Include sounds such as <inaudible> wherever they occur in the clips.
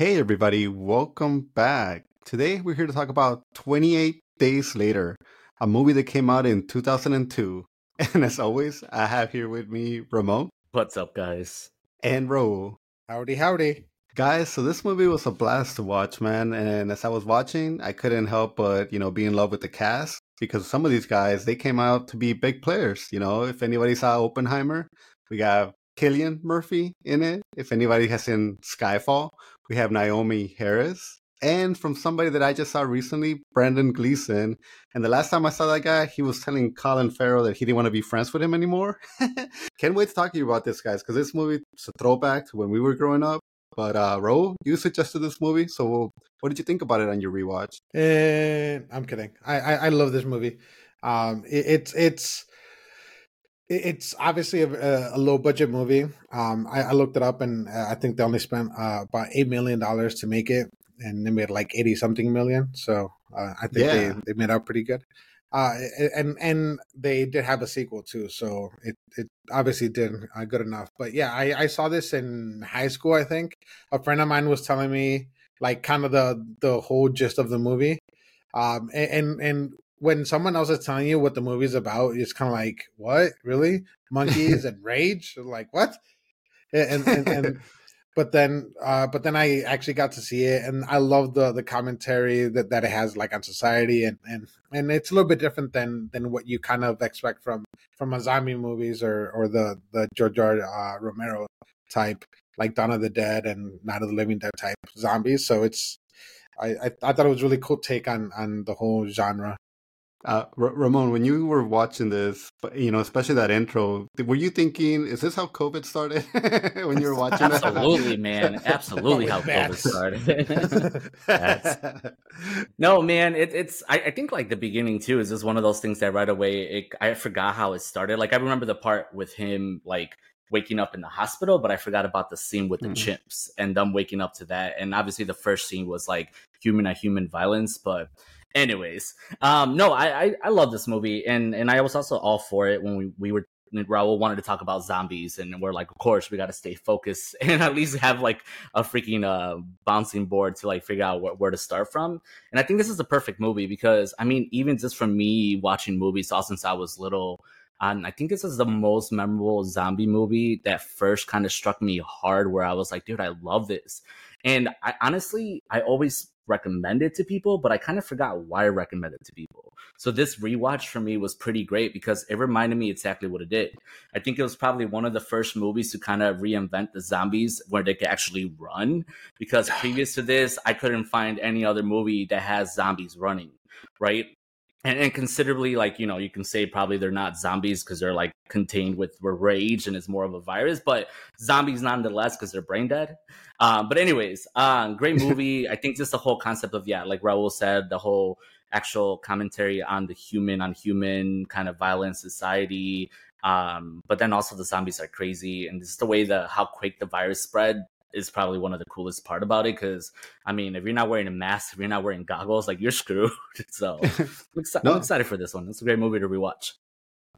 Hey, everybody, welcome back. Today, we're here to talk about 28 Days Later, a movie that came out in 2002. <laughs> And as always, I have here with me Ramon. What's up, guys? And Raul. Howdy, howdy. Guys, so this movie was a blast to watch, man. And as I was watching, I couldn't help but, you know, be in love with the cast because some of these guys, they came out to be big players. You know, if anybody saw Oppenheimer, we got Cillian Murphy in it. If anybody has seen Skyfall, we have Naomie Harris. And from somebody that I just saw recently, Brendan Gleeson. And the last time I saw that guy, he was telling Colin Farrell that he didn't want to be friends with him anymore. <laughs> Can't wait to talk to you about this, guys, because this movie is a throwback to when we were growing up. But uh Ro, you suggested this movie, so what did you think about it on your rewatch? Uh, I'm kidding. I, I, I love this movie. Um, it, it's it's it's obviously a, a, low budget movie. Um, I, I, looked it up, and uh, I think they only spent uh, about eight million dollars to make it, and they made like eighty something million. So uh, I think yeah. they, they made out pretty good. Uh, and and they did have a sequel too, so it, it obviously did uh, good enough. But yeah, I, I saw this in high school. I think a friend of mine was telling me like kind of the the whole gist of the movie. Um, and and when someone else is telling you what the movie's about, it's kind of like, what really? Monkeys and rage? Like what? And and, and <laughs> but then uh, but then I actually got to see it, and I love the the commentary that, that it has like on society, and and and it's a little bit different than than what you kind of expect from from a zombie movies or or the the George R. Uh, Romero type, like Dawn of the Dead and Night of the Living Dead type zombies. So it's I, I, I thought it was really cool take on on the whole genre. Uh, R- Ramon, when you were watching this, you know, especially that intro, were you thinking, "Is this how COVID started?" <laughs> when you were watching it? Absolutely, man. Absolutely, how COVID started. <laughs> no, man. It, it's. I, I, think like the beginning too is just one of those things that right away it, I forgot how it started. Like I remember the part with him like waking up in the hospital, but I forgot about the scene with the mm-hmm. chimps and them waking up to that. And obviously, the first scene was like human to human violence, but Anyways, um, no, I, I, I love this movie, and and I was also all for it when we we were Raul wanted to talk about zombies, and we're like, of course, we got to stay focused <laughs> and at least have like a freaking uh, bouncing board to like figure out wh- where to start from. And I think this is the perfect movie because I mean, even just from me watching movies all since I was little, and I think this is the most memorable zombie movie that first kind of struck me hard, where I was like, dude, I love this. And I honestly, I always recommend it to people, but I kind of forgot why I recommend it to people. So this rewatch for me was pretty great because it reminded me exactly what it did. I think it was probably one of the first movies to kind of reinvent the zombies where they could actually run. Because previous to this, I couldn't find any other movie that has zombies running, right? And, and considerably like you know you can say probably they're not zombies because they're like contained with rage and it's more of a virus but zombies nonetheless because they're brain dead. Um, but anyways uh, great <laughs> movie. I think just the whole concept of yeah like raul said the whole actual commentary on the human on human kind of violent society um, but then also the zombies are crazy and this is the way the how quick the virus spread is probably one of the coolest part about it because I mean, if you're not wearing a mask, if you're not wearing goggles, like you're screwed. <laughs> so <laughs> I'm, exci- no. I'm excited for this one. It's a great movie to rewatch.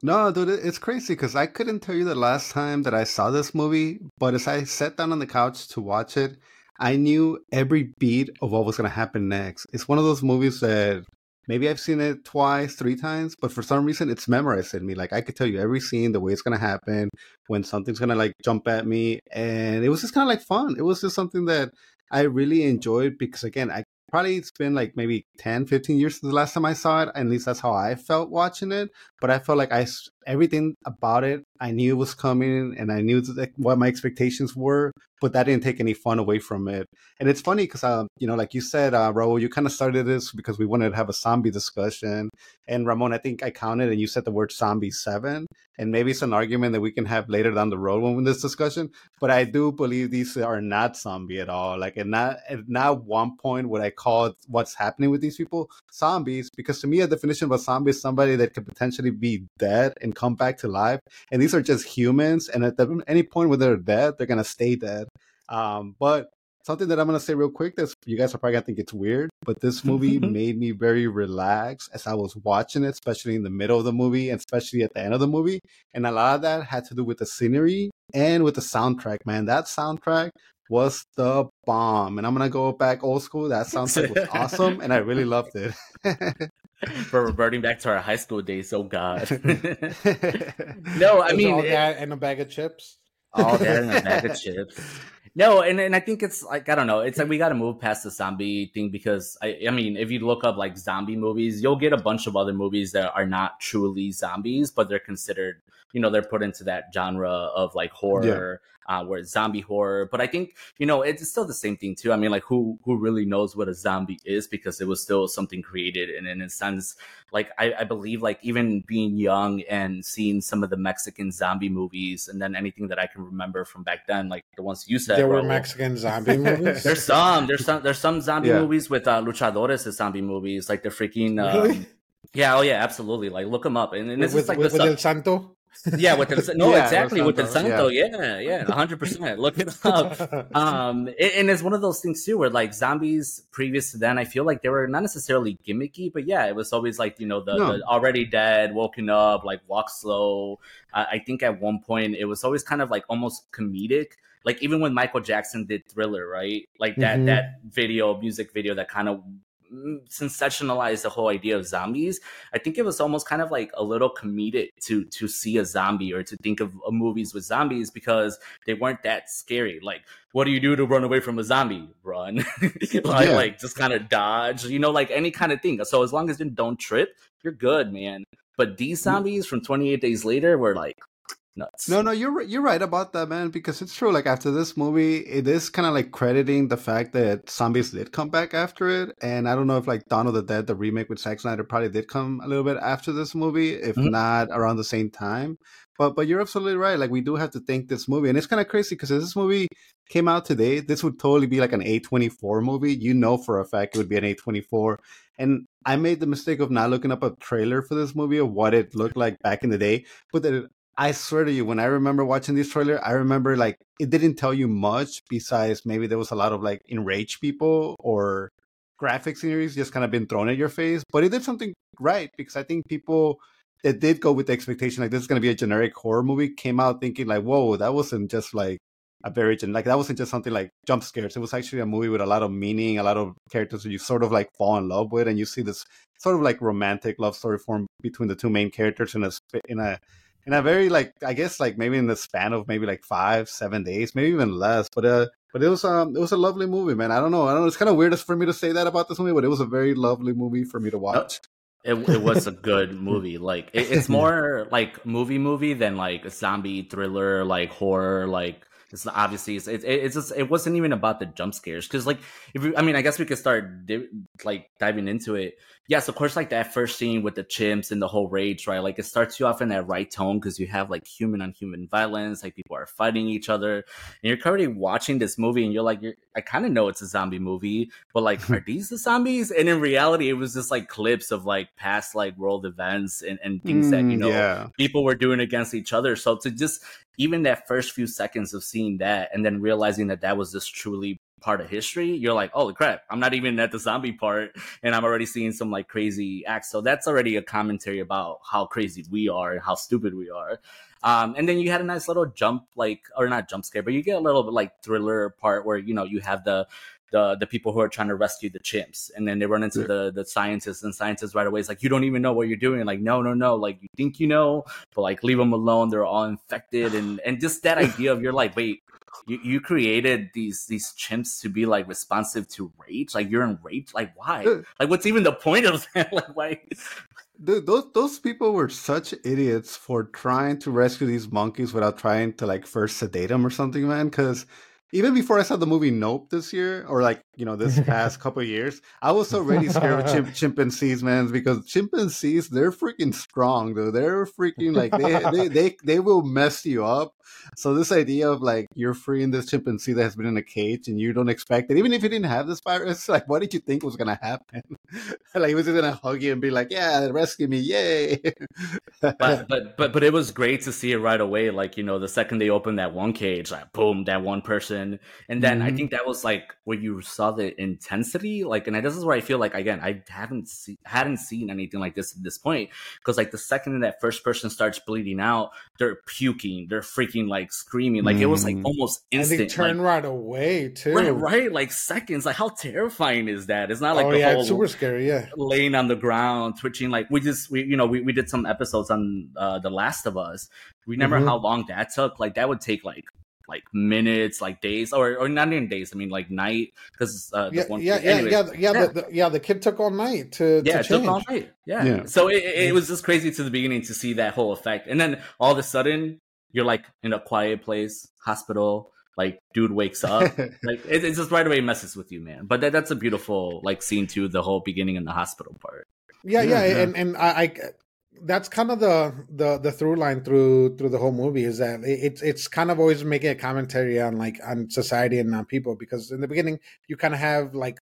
No, dude, it's crazy because I couldn't tell you the last time that I saw this movie, but as I sat down on the couch to watch it, I knew every beat of what was going to happen next. It's one of those movies that maybe I've seen it twice, three times, but for some reason it's memorized in me. Like I could tell you every scene, the way it's gonna happen, when something's gonna like jump at me, and it was just kind of like fun. It was just something that I really enjoyed because again, I probably it's been like maybe 10 15 years since the last time i saw it at least that's how i felt watching it but i felt like i everything about it i knew it was coming and i knew what my expectations were but that didn't take any fun away from it. And it's funny because, uh, you know, like you said, uh, Raul, you kind of started this because we wanted to have a zombie discussion. And Ramon, I think I counted and you said the word zombie seven. And maybe it's an argument that we can have later down the road when this discussion. But I do believe these are not zombie at all. Like, at not at not one point would I call what's happening with these people zombies because to me, a definition of a zombie is somebody that could potentially be dead and come back to life. And these are just humans. And at the, any point where they're dead, they're gonna stay dead. Um, but something that I'm gonna say real quick that you guys are probably gonna think it's weird, but this movie <laughs> made me very relaxed as I was watching it, especially in the middle of the movie and especially at the end of the movie. And a lot of that had to do with the scenery and with the soundtrack, man. That soundtrack was the bomb. And I'm gonna go back old school. That soundtrack was <laughs> awesome, and I really loved it. <laughs> <laughs> We're reverting back to our high school days. Oh God. <laughs> no, I mean, all that and a bag of chips. All that and a <laughs> bag of chips. No, and, and I think it's like I don't know. It's like we got to move past the zombie thing because I I mean, if you look up like zombie movies, you'll get a bunch of other movies that are not truly zombies, but they're considered you know they're put into that genre of like horror uh, where it's zombie horror. But I think you know it's still the same thing too. I mean, like who who really knows what a zombie is because it was still something created, and in a sense, like I, I believe like even being young and seeing some of the Mexican zombie movies, and then anything that I can remember from back then, like the ones you said, there were Mexican <laughs> zombie movies. there's some, there's some, there's some zombie yeah. movies with uh, luchadores as zombie movies, like the freaking. Um, really? Yeah, oh yeah, absolutely. Like look them up, and, and this with, is like with, the with El Santo yeah, with the <laughs> no, yeah, exactly with the Santo. Yeah, yeah, hundred percent. Look it <laughs> up. Um, and it's one of those things too, where like zombies previous to then, I feel like they were not necessarily gimmicky, but yeah, it was always like you know the, no. the already dead, woken up, like walk slow. Uh, I think at one point it was always kind of like almost comedic. Like even when Michael Jackson did Thriller, right? Like that mm-hmm. that video, music video that kind of sensationalize the whole idea of zombies, I think it was almost kind of like a little comedic to to see a zombie or to think of movies with zombies because they weren't that scary. Like, what do you do to run away from a zombie? Run, <laughs> like, yeah. like just kind of dodge, you know, like any kind of thing. So as long as you don't trip, you're good, man. But these zombies from 28 Days Later were like, nuts. No, no, you're you're right about that, man. Because it's true. Like after this movie, it is kind of like crediting the fact that zombies did come back after it. And I don't know if like Dawn of the Dead, the remake with Zack Snyder, probably did come a little bit after this movie, if mm-hmm. not around the same time. But but you're absolutely right. Like we do have to think this movie, and it's kind of crazy because this movie came out today, this would totally be like an A24 movie. You know for a fact it would be an A24. And I made the mistake of not looking up a trailer for this movie of what it looked like back in the day. But that I swear to you, when I remember watching this trailer, I remember like it didn't tell you much besides maybe there was a lot of like enraged people or graphic sceneries just kind of been thrown at your face. But it did something right because I think people that did go with the expectation like this is going to be a generic horror movie came out thinking like, whoa, that wasn't just like a very gen- like that wasn't just something like jump scares. It was actually a movie with a lot of meaning, a lot of characters that you sort of like fall in love with, and you see this sort of like romantic love story form between the two main characters in a in a in a very like I guess like maybe in the span of maybe like five seven days, maybe even less. But uh, but it was um it was a lovely movie, man. I don't know, I don't know. It's kind of weird for me to say that about this movie, but it was a very lovely movie for me to watch. It, it was a <laughs> good movie. Like it, it's <laughs> more like movie movie than like a zombie thriller, like horror, like it's obviously it's it, it's just it wasn't even about the jump scares because like if you, I mean I guess we could start di- like diving into it. Yes, of course, like that first scene with the chimps and the whole rage, right? Like it starts you off in that right tone because you have like human on human violence, like people are fighting each other, and you're currently watching this movie and you're like, you're, I kind of know it's a zombie movie, but like, are <laughs> these the zombies? And in reality, it was just like clips of like past like world events and, and things mm, that you know yeah. people were doing against each other. So to just even that first few seconds of seeing that and then realizing that that was just truly part of history, you're like, holy crap, I'm not even at the zombie part and I'm already seeing some like crazy acts. So that's already a commentary about how crazy we are and how stupid we are. Um, and then you had a nice little jump, like, or not jump scare, but you get a little bit like thriller part where, you know, you have the, the the people who are trying to rescue the chimps. And then they run into yeah. the the scientists and scientists right away is like you don't even know what you're doing. Like no no no. Like you think you know but like leave them alone. They're all infected. And and just that <laughs> idea of you're like wait you, you created these these chimps to be like responsive to rage? Like you're enraged like why? Like what's even the point of that? <laughs> Like why? Dude, those those people were such idiots for trying to rescue these monkeys without trying to like first sedate them or something, man. Because even before I saw the movie Nope this year, or like you know this past <laughs> couple years, I was already scared of chimp- <laughs> chimpanzees, man, because chimpanzees they're freaking strong, dude. They're freaking like they, they they they will mess you up. So this idea of like you're freeing this chimpanzee that has been in a cage and you don't expect it, even if you didn't have this virus, <laughs> like what did you think was gonna happen? like he was just gonna hug you and be like, "Yeah, rescue me, yay!" but but but but it was great to see it right away. Like you know, the second they opened that one cage, like boom, that one person person. And then Mhm. I think that was like where you saw the intensity. Like, and this is where I feel like again, I haven't seen hadn't seen anything like this at this point. Because like the second that first person starts bleeding out, they're puking, they're freaking like screaming. Like it was like Mhm. almost And instant. they turn like, right away too. right, right, like seconds. Like how terrifying is that? It's not like oh the yeah, whole super scary. Yeah. laying on the ground, twitching. Like we just, we you know, we, we did some episodes on uh, The Last of Us. We remember Mhm. how long that took? Like that would take like like minutes, like days, or or not even days. I mean like night because uh, Yeah, yeah, yeah, anyways. yeah, yeah, Yeah. The, the, yeah. The kid took all night to, Yeah, to it took all night. Yeah. Yeah. So it, it, it was just crazy to the beginning to see that whole effect. And then all of a sudden, you're like in a quiet place, hospital, like dude wakes up. <laughs> like it, it just right away messes with you, man. But that, that's a beautiful like scene too, the whole beginning in the hospital part. Yeah, yeah, Yeah, yeah. and and I, I that's kind of the the the through line through through the whole movie is that it's it's kind of always making a commentary on like on society and on people because in the beginning you kind of have like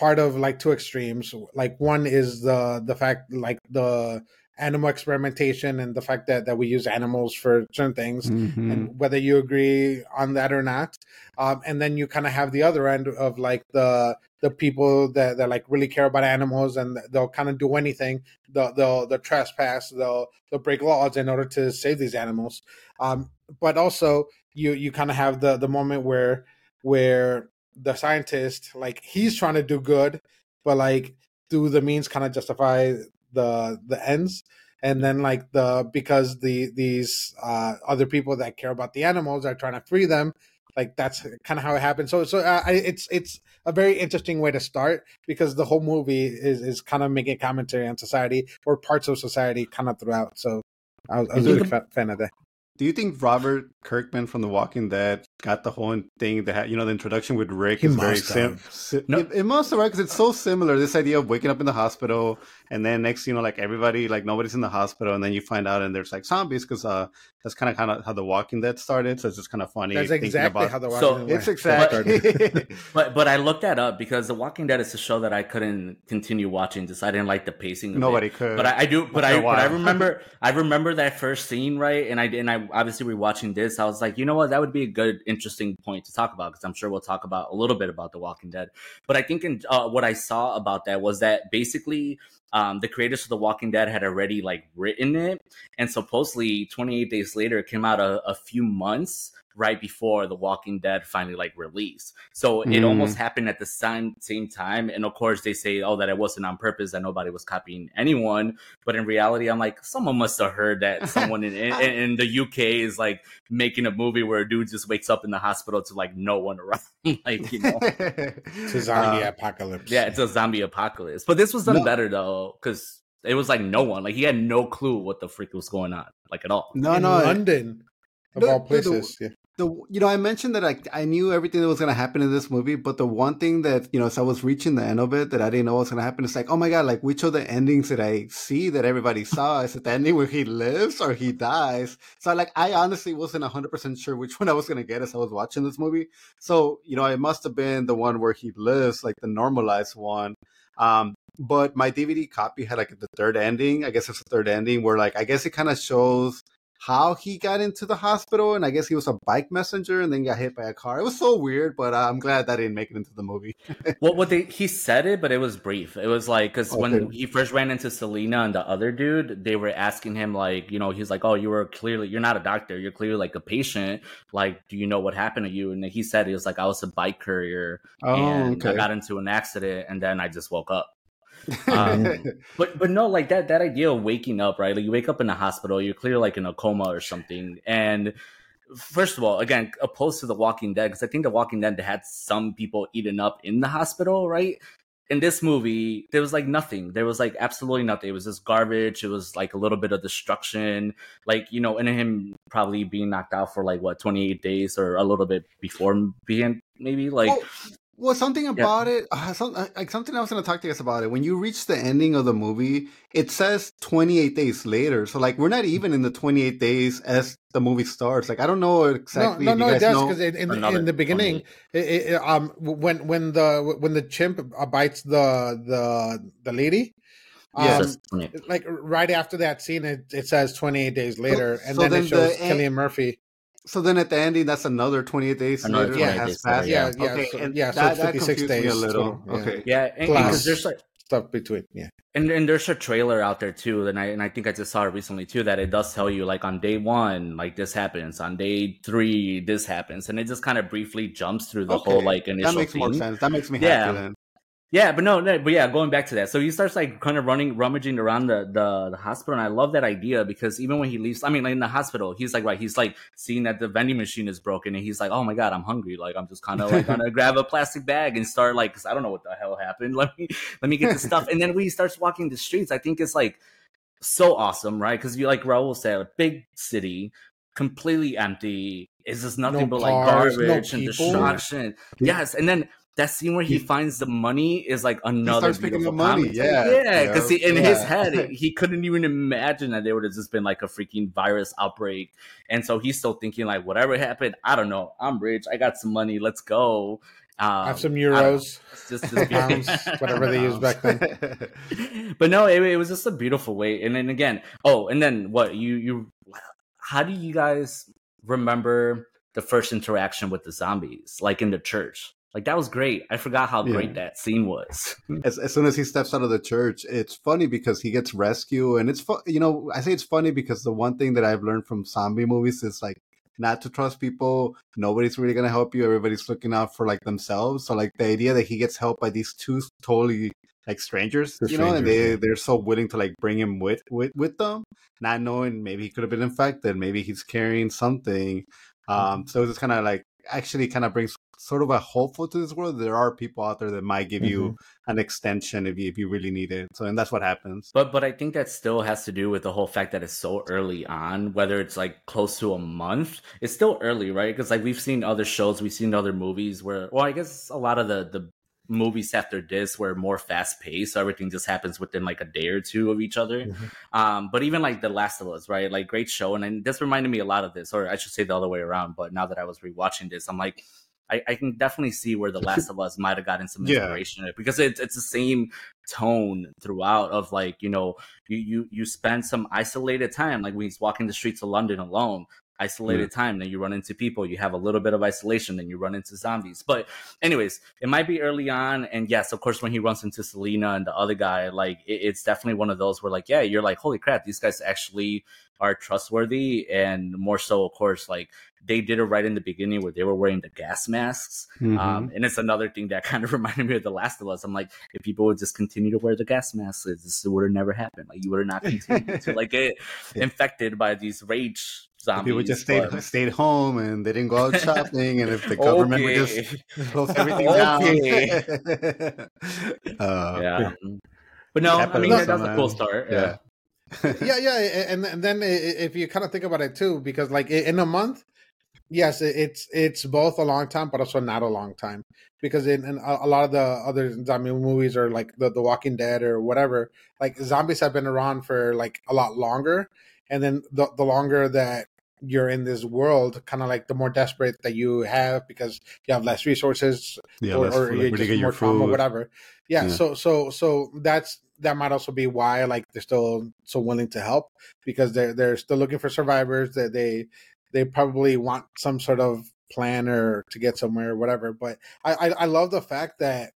part of like two extremes. Like one is the the fact like the animal experimentation and the fact that that we use animals for certain things Mhm. and whether you agree on that or not. Um, and then you kind of have the other end of like the the people that, that like really care about animals and they'll kind of do anything. They'll, they'll they'll trespass they'll they'll break laws in order to save these animals. Um, but also you you kind of have the the moment where where the scientist like he's trying to do good but like do the means kind of justify the the ends and then like the because the these uh other people that care about the animals are trying to free them like that's kind of how it happened so so uh, I- it's it's a very interesting way to start because the whole movie is is kind of making commentary on society or parts of society kind of throughout so i was, I was a big fan of that Do you think Robert Kirkman from The Walking Dead got the whole thing that had, you know, the introduction with Rick He is very must sim- have. si- No. It, it must have, right? Because it's so similar. This idea of waking up in the hospital, and then next, you know, like everybody, like nobody's in the hospital, and then you find out, and there's like zombies, because uh, that's kind of kind of how The Walking Dead started. So it's just kind of funny. that's thinking exactly about- how the So, dead It's exactly. started. <laughs> But but I looked that up because The Walking Dead is a show that I couldn't continue watching. Just I didn't like the pacing. Of it. Nobody could. But I, I do. But After I a but I remember <laughs> I remember that first scene right, and I and I obviously rewatching this. I was like, you know what, that would be a good, interesting point to talk about because I'm sure we'll talk about a little bit about The Walking Dead. But I think in, uh, what I saw about that was that basically um, the creators of The Walking Dead had already like written it, and supposedly 28 days later it came out a, a few months right before The Walking Dead finally like released. So it Mm. almost happened at the same same time. And of course they say, oh, that it wasn't on purpose, that nobody was copying anyone. But in reality, I'm like, someone must have heard that <laughs> someone in, in, in the UK is like making a movie where a dude just wakes up in the hospital to like no one around. <laughs> like, you know. it's a <laughs> zombie Uh, apocalypse Yeah, it's a zombie apocalypse. But this was done No. better though, because it was like no one. Like he had no clue what the freak was going on, like at all. no, in no. london of No, all no, the- places yeah the you know I mentioned that I I knew everything that was gonna happen in this movie, but the one thing that you know as I was reaching the end of it that I didn't know was gonna happen is like oh my god like which of the endings did I see that everybody saw is it the ending where he lives or he dies? So like I honestly wasn't hundred percent sure which <laughs> one I was gonna get as I was watching this movie. So you know it must have been the one where he lives like the normalized one. Um, but my DVD copy had like the third ending. I guess it's the third ending where like I guess it kind of shows how he got into the hospital, and I guess he was a bike messenger and then got hit by a car. It was so weird, but uh, I'm glad that didn't make it into the movie. <laughs> Well, what they he said it, but it was brief. It was like because when he first ran into Selena and the other dude, they were asking him like, you know, he's like, "Oh, you were clearly you're not a doctor. You're clearly like a patient. Like, do you know what happened to you?" And he said he was like, "I was a bike courier Oh, and I got into an accident, and then I just woke up." Um, <laughs> but but no, like that that idea of waking up, right? Like you wake up in a hospital, you're clearly like in a coma or something, and first of all, again, opposed to The Walking Dead, because I think The Walking Dead had some people eaten up in the hospital, right? In this movie, there was like nothing. There was like absolutely nothing. It was just garbage. It was like a little bit of destruction, like you know, and him probably being knocked out for like what twenty eight days or a little bit before being maybe like well, well, something about it, uh, some, uh, like something I was going to talk to you guys about it. When you reach the ending of the movie, it says 28 days later. So, like, we're not even in the 28 days as the movie starts. Like, I don't know exactly. no, if no, you no, guys it does because in, in, in the beginning, it, it, it, um, when when the when the chimp uh, bites the the the lady, um, Yeah. just 28. like right after that scene, it, it says 28 days later, and so then, then it shows the en- Cillian Murphy. So then at the ending, that's another 28 days Another later. 28 that has days later, yeah, yeah, Okay, so- and yeah, so that, it's that 56 confused me a little. total, yeah. Okay. Yeah, and, Plus- because there's like Stuff between, yeah. and and there's a trailer out there too, and I and I think I just saw it recently too that it does tell you like on day one like this happens, on day three this happens, and it just kind of briefly jumps through the whole like initial. That makes more sense. That makes me Yeah. happy then. Yeah, but no, no, but yeah, going back to that. So he starts like kind of running, rummaging around the, the the hospital, and I love that idea because even when he leaves, I mean, like in the hospital, he's like, right, he's like seeing that the vending machine is broken, and he's like, oh my god, I'm hungry. Like I'm just kind of like gonna <laughs> grab a plastic bag and start like, cause I don't know what the hell happened. <laughs> Let me let me get the stuff, and then when he starts walking the streets, I think it's like so awesome, right? Because you like Raul said, a big city, completely empty. It's just nothing No but cars, like no garbage and destruction. Yes, and then that scene where he, He- finds the money is like another starts picking beautiful up money, commentary. yeah. yeah, because in his head <laughs> he couldn't even imagine that there would have just been like a freaking virus outbreak, and so he's still thinking like whatever happened, I don't know. I'm rich, I got some money, let's go. Um, Have some I don't know. euros. Just, just <laughs> Pounds, <laughs> whatever they used back then. but no, it, it was just a beautiful way. And then again, oh, and then what you you how do you guys remember the first interaction with the zombies, like in the church? Like that was great. I forgot how Yeah. great that scene was. <laughs> as, as soon as he steps out of the church, it's funny because he gets rescued, and it's fu- you know I say it's funny because the one thing that I've learned from zombie movies is like not to trust people. Nobody's really gonna help you. Everybody's looking out for like themselves. So like the idea that he gets helped by these two totally like strangers, The you know, and they yeah. they're so willing to like bring him with with with them, not knowing maybe he could have been infected, maybe he's carrying something. Um, so it's kind of like actually kind of brings sort of a hopeful to this world. There are people out there that might give you an extension if you if you really need it. So and that's what happens. But but I think that still has to do with the whole fact that it's so early on, whether it's like close to a month. It's still early, right? Because like we've seen other shows, we've seen other movies where well, I guess a lot of the the movies after this were more fast paced, so everything just happens within like a day or two of each other. Mhm. Um, but even like The Last of Us, right? Like great show, and, and this reminded me a lot of this, or I should say the other way around. But now that I was rewatching this, I'm like, I, I can definitely see where The Last of Us might have gotten some <laughs> inspiration in it because it's it's the same tone throughout of like you know you you you spend some isolated time like when he's walking the streets of London alone isolated mm. time then you run into people you have a little bit of isolation then you run into zombies. But anyways it might be early on and yes of course when he runs into selena and the other guy like it, it's definitely one of those where like yeah you're like holy crap these guys actually are trustworthy and more so of course like they did it right in the beginning where they were wearing the gas masks Mm-hmm. um, and it's another thing that <laughs> kind of reminded me of The Last of Us. I'm like, if people would just continue to wear the gas masks, this would have never happened. Like you would have not continued to <laughs> like get Yeah. infected by these rage zombies. People just stayed but- stayed home and they didn't go out <laughs> shopping, and if the government would just Okay. close everything Okay. down. uh, yeah. But no, I mean that's a cool start. Yeah. yeah. <laughs> yeah, yeah, and and then if you kind of think about it too, because like in a month, yes, it's it's both a long time, but also not a long time. Because in, in a a lot of the other zombie movies or like the the Walking Dead or whatever, like zombies have been around for like a lot longer, and then the the longer that you're in this world, kind of like the more desperate that you have because you have less resources, Yeah, or, that's or you're you just more trauma, whatever. Yeah, Yeah. So so so that's that might also be why like they're still so willing to help because they're they're still looking for survivors. That they they probably want some sort of plan or to get somewhere or whatever. But I, I I love the fact that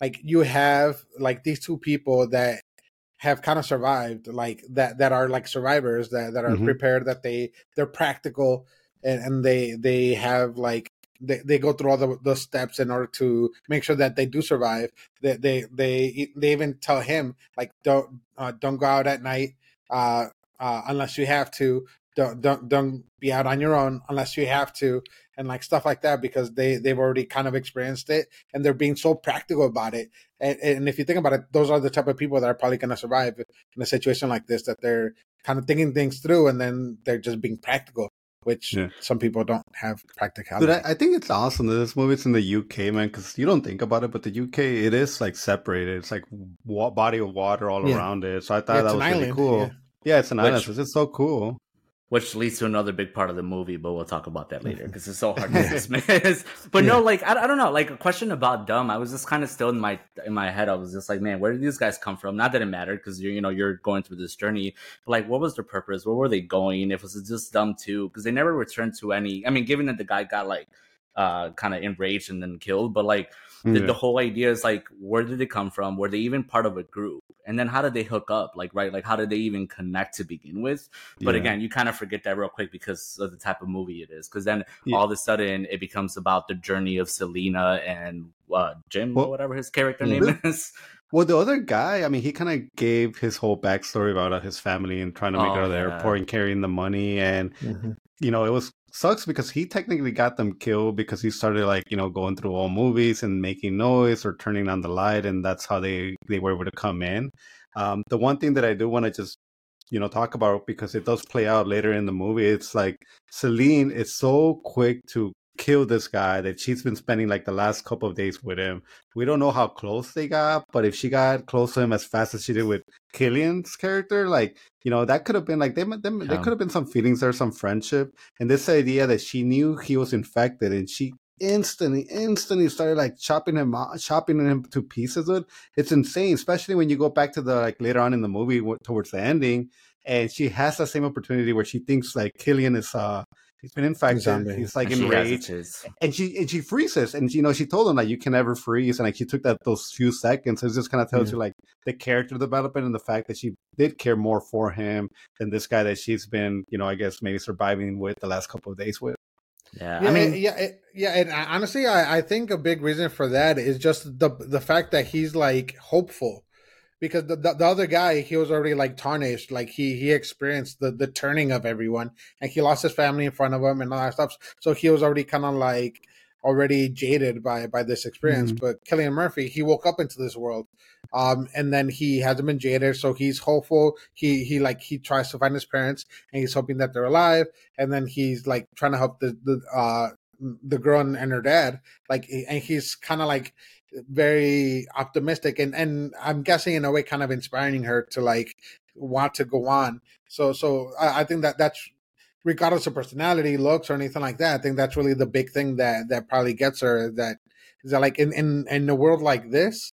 like you have like these two people that have kind of survived like that that are like survivors that that are Mhm. prepared that they they're practical and, and they they have like they, they go through all the, the steps in order to make sure that they do survive they they they, they even tell him like don't uh, don't go out at night uh, uh, unless you have to don't don't don't be out on your own unless you have to and like stuff like that because they they've already kind of experienced it and they're being so practical about it and, and if you think about it those are the type of people that are probably going to survive in a situation like this that they're kind of thinking things through and then they're just being practical which Yeah. some people don't have practicality Dude, I, I think it's awesome that this movie's in the UK, man, because you don't think about it, but the UK it is like separated. It's like wa- body of water all Yeah. around it. So I thought Yeah, that was really island, cool. yeah. Yeah, it's an island. Which- So it's so cool. Which leads to another big part of the movie, but we'll talk about that later because it's so hard to <laughs> dismiss. <laughs> but yeah. no, like I, I don't know, like a question about dumb. I was just kind of still in my in my head. I was just like, man, where did these guys come from? Not that it mattered because you're you know you're going through this journey. But like, what was their purpose? Where were they going? If it was just dumb too, because they never returned to any. I mean, given that the guy got like uh kind of enraged and then killed, but like the, yeah. the whole idea is like, where did they come from? Were they even part of a group? And then how did they hook up? Like, right? Like, how did they even connect to begin with? But yeah. again, you kind of forget that real quick because of the type of movie it is. Because then yeah. all of a sudden it becomes about the journey of Selena and uh, Jim well, or whatever his character name is. Well, the other guy, I mean, he kind of gave his whole backstory about uh, his family and trying to make oh, it out of the yeah. airport and carrying the money. And, mm-hmm. you know, it was sucks because he technically got them killed because he started like, you know, going through all movies and making noise or turning on the light. And that's how they, they were able to come in. Um, the one thing that I do want to just, you know, talk about because it does play out later in the movie, it's like Celine is so quick to kill this guy that she's been spending like the last couple of days with him. We don't know how close they got, but if she got close to him as fast as she did with Cillian's character, like you know, that could have been like they, they, yeah. there could have been some feelings there, some friendship, and this idea that she knew he was infected and she instantly, instantly started like chopping him, chopping him to pieces. It it's insane, especially when you go back to the like later on in the movie towards the ending, and she has that same opportunity where she thinks like Cillian is uh He's been infected. Zombie. He's like and enraged, and she and she freezes, and you know she told him like you can never freeze, and like she took that those few seconds. It just kind of tells yeah. you like the character development and the fact that she did care more for him than this guy that she's been, you know, I guess maybe surviving with the last couple of days with. Yeah, yeah, I mean, yeah, it, yeah, and uh, honestly, I, I think a big reason for that is just the the fact that he's like hopeful because the, the, the, other guy he was already like tarnished. Like he he experienced the the turning of everyone and he lost his family in front of him and all that stuff. So he was already kind of like already jaded by by this experience. Mm-hmm. but Cillian Murphy he woke up into this world um and then he hasn't been jaded. So he's hopeful. He he like he tries to find his parents and he's hoping that they're alive. And then he's like trying to help the the uh the girl and, and her dad. Like and he's kind of like very optimistic and and I'm guessing in a way kind of inspiring her to like want to go on. So so I, I think that that's regardless of personality, looks, or anything like that. I think that's really the big thing that that probably gets her. That is that like in in in a world like this,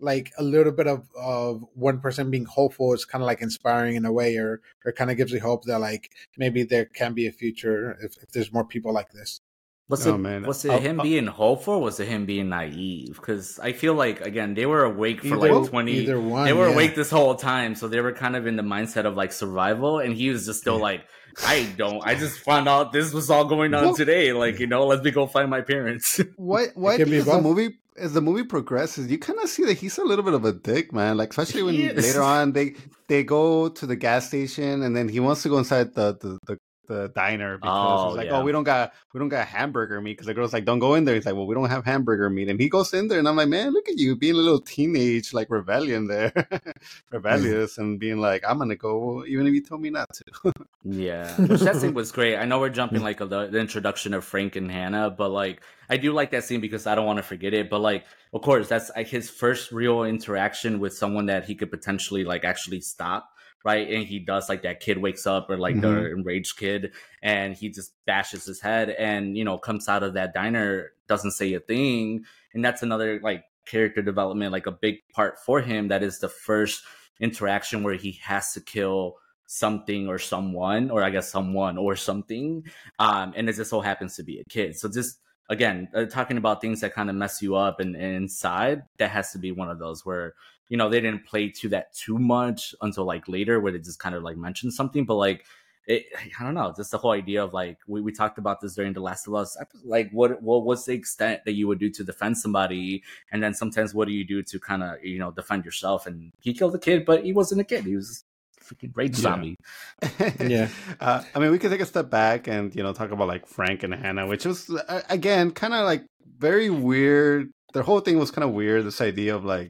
like a little bit of of one person being hopeful is kind of like inspiring in a way, or or kind of gives you hope that like maybe there can be a future if, if there's more people like this. Was oh, it man. was it I'll, him I'll, being hopeful? was it him being naive? Because I feel like again they were awake for either, like twenty. One, they were yeah. awake this whole time, so they were kind of in the mindset of like survival, and he was just still yeah. like, I don't. I just found out this was all going on well, today. Like you know, let me go find my parents. What? What? As the movie as the movie progresses, you kind of see that he's a little bit of a dick, man. Like especially when later on they they go to the gas station and then he wants to go inside the the, the the diner because oh, he's like, oh, yeah. "Oh, we don't got we don't got hamburger meat." Because the girl's like, "Don't go in there." He's like, "Well, we don't have hamburger meat," and he goes in there, and I'm like, "Man, look at you being a little teenage like rebellion there, <laughs> <laughs> rebellious, and being like, I'm gonna go even if you told me not to." yeah, <laughs> which that scene was great. I know we're jumping like a, the introduction of Frank and Hannah, but like I do like that scene because I don't want to forget it. But like, of course, that's like his first real interaction with someone that he could potentially like actually stop right? And he does like that kid wakes up or like mm-hmm. the enraged kid and he just bashes his head and, you know, comes out of that diner, doesn't say a thing. And that's another like character development, like a big part for him. That is the first interaction where he has to kill something or someone, or I guess someone or something. Um, and it just so happens to be a kid. So just again, uh, talking about things that kind of mess you up and, and inside, that has to be one of those where you know they didn't play to that too much until like later where they just kind of like mentioned something but like it, I don't know, just the whole idea of like we, we talked about this during the Last of Us. Like, what what was the extent that you would do to defend somebody, and then sometimes what do you do to kind of you know defend yourself? And he killed the kid, but he wasn't a kid; he was freaking rage zombie. <laughs> yeah, uh, I mean, we could take a step back and you know talk about like Frank and Hannah, which was uh, again kind of like very weird. The whole thing was kind of weird. This idea of like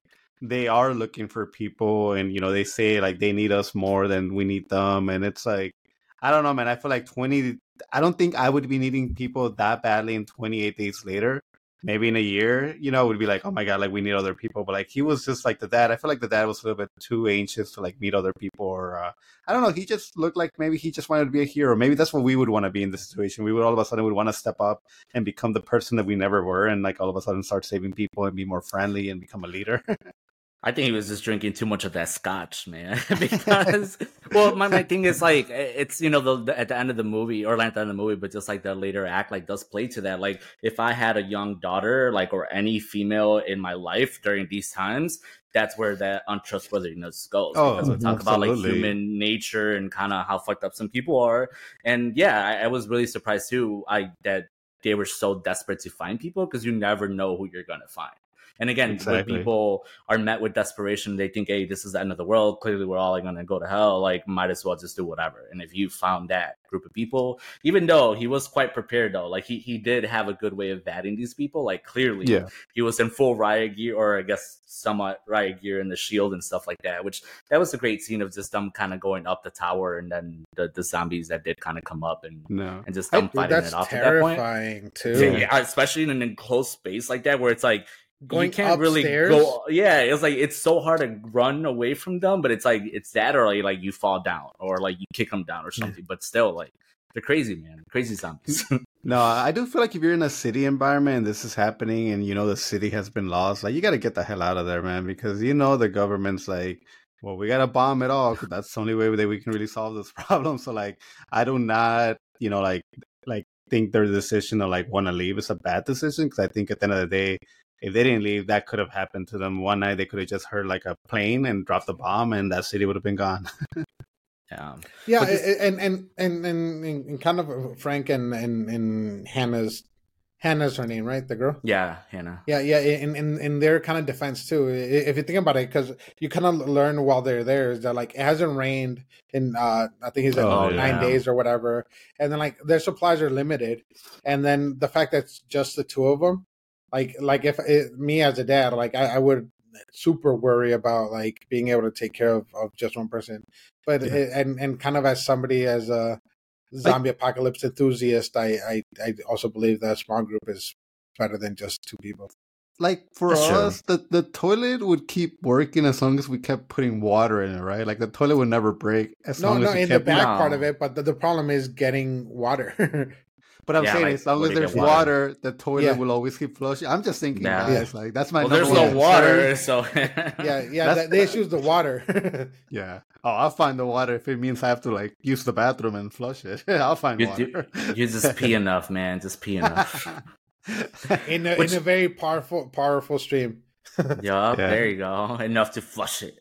they are looking for people and you know they say like they need us more than we need them and it's like i don't know man i feel like 20 i don't think i would be needing people that badly in 28 days later maybe in a year, you know, would be like, oh my god, like we need other people. But like he was just like the dad. I feel like the dad was a little bit too anxious to like meet other people, or uh, I don't know. He just looked like maybe he just wanted to be a hero. Maybe that's what we would want to be in this situation. We would all of a sudden would want to step up and become the person that we never were, and like all of a sudden start saving people and be more friendly and become a leader. <laughs> I think he was just drinking too much of that scotch, man. <laughs> because, well, my, my thing is like, it's, you know, the, the, at the end of the movie, or not at the end of the movie, but just like the later act, like, does play to that. Like, if I had a young daughter, like, or any female in my life during these times, that's where that untrustworthiness goes. Oh, because we talk absolutely. about like human nature and kind of how fucked up some people are. And yeah, I, I was really surprised too. I, that they were so desperate to find people because you never know who you're going to find. And again, exactly. when people are met with desperation, they think, hey, this is the end of the world. Clearly, we're all going to go to hell. Like, might as well just do whatever. And if you found that group of people, even though he was quite prepared, though, like he, he did have a good way of batting these people. Like, clearly, yeah. he was in full riot gear, or I guess somewhat riot gear and the shield and stuff like that, which that was a great scene of just them kind of going up the tower and then the, the zombies that did kind of come up and no. and just them I, fighting it off at that point. Too. Yeah, especially in an enclosed space like that where it's like going you can't upstairs. really go yeah it's like it's so hard to run away from them but it's like it's that or like, like you fall down or like you kick them down or hmm. something yeah. but still like they're crazy man crazy zombies <laughs> no i do feel like if you're in a city environment and this is happening and you know the city has been lost like you got to get the hell out of there man because you know the government's like well we got to bomb it all because that's the only way that we can really solve this <laughs> problem so like i do not you know like like think their decision to like want to leave is a bad decision because i think at the end of the day if they didn't leave, that could have happened to them. One night they could have just heard like a plane and dropped the bomb, and that city would have been gone. <laughs> yeah, yeah, this... and, and and and and kind of Frank and and and Hannah's Hannah's her name, right? The girl. Yeah, Hannah. Yeah, yeah. In in in their kind of defense too, if you think about it, because you kind of learn while they're there is that like it hasn't rained in uh I think he's like oh, nine yeah. days or whatever, and then like their supplies are limited, and then the fact that it's just the two of them, like like if it, me as a dad like I, I, would super worry about like being able to take care of, of just one person. But yeah. it, and and kind of as somebody as a zombie like, apocalypse enthusiast I, I i also believe that a small group is better than just two people. Like for sure. us the, the toilet would keep working as long as we kept putting water in it right? Like the toilet would never break as no long no as in the back part of it but the, the problem is getting water <laughs> But I'm yeah, saying like, as long as there's water, water, the toilet yeah. will always keep flushing. I'm just thinking, nah. guys, like that's my. Well, there's no water, <laughs> so yeah, yeah. The, the issue is the water. <laughs> yeah. Oh, I'll find the water if it means I have to like use the bathroom and flush it. <laughs> I'll find you, water. You, you just pee enough, man. Just pee enough. in a, Which, in a very powerful powerful stream. yep, yeah, there you go. Enough to flush it.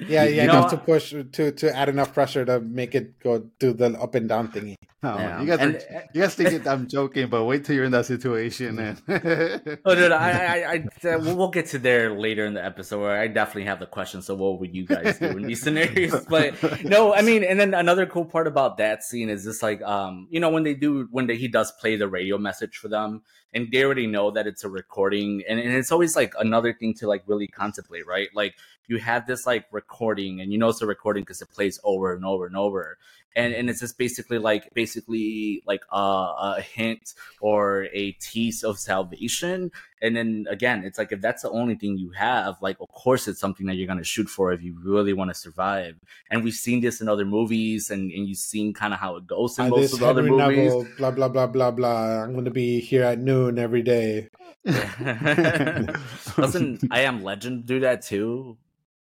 yeah, yeah, enough to push to to add enough pressure to make it go do the up and down thingy. Oh, yeah. you guys, and, are, you guys think I'm joking, but wait till you're in that situation, man. oh no, no I, <laughs> I, I, uh, we'll get to there later in the episode. Where I definitely have the question. So, what would you guys do in these scenarios? <laughs> But no, I mean, and then another cool part about that scene is just like, um, you know, when they do when they, he does play the radio message for them, and they already know that it's a recording, and, and it's always like another thing to like really contemplate, right? Like you have this like recording, and you know it's a recording because it plays over and over and over and and it's just basically like basically like a, a hint or a tease of salvation. And then again it's like if that's the only thing you have like of course it's something that you're going to shoot for if you really want to survive. And we've seen this in other movies and, and you've seen kind of how it goes in uh, most of the other movies. blah blah blah blah blah. I'm going to be here at noon every day. <laughs> <laughs> Doesn't i am legend do that too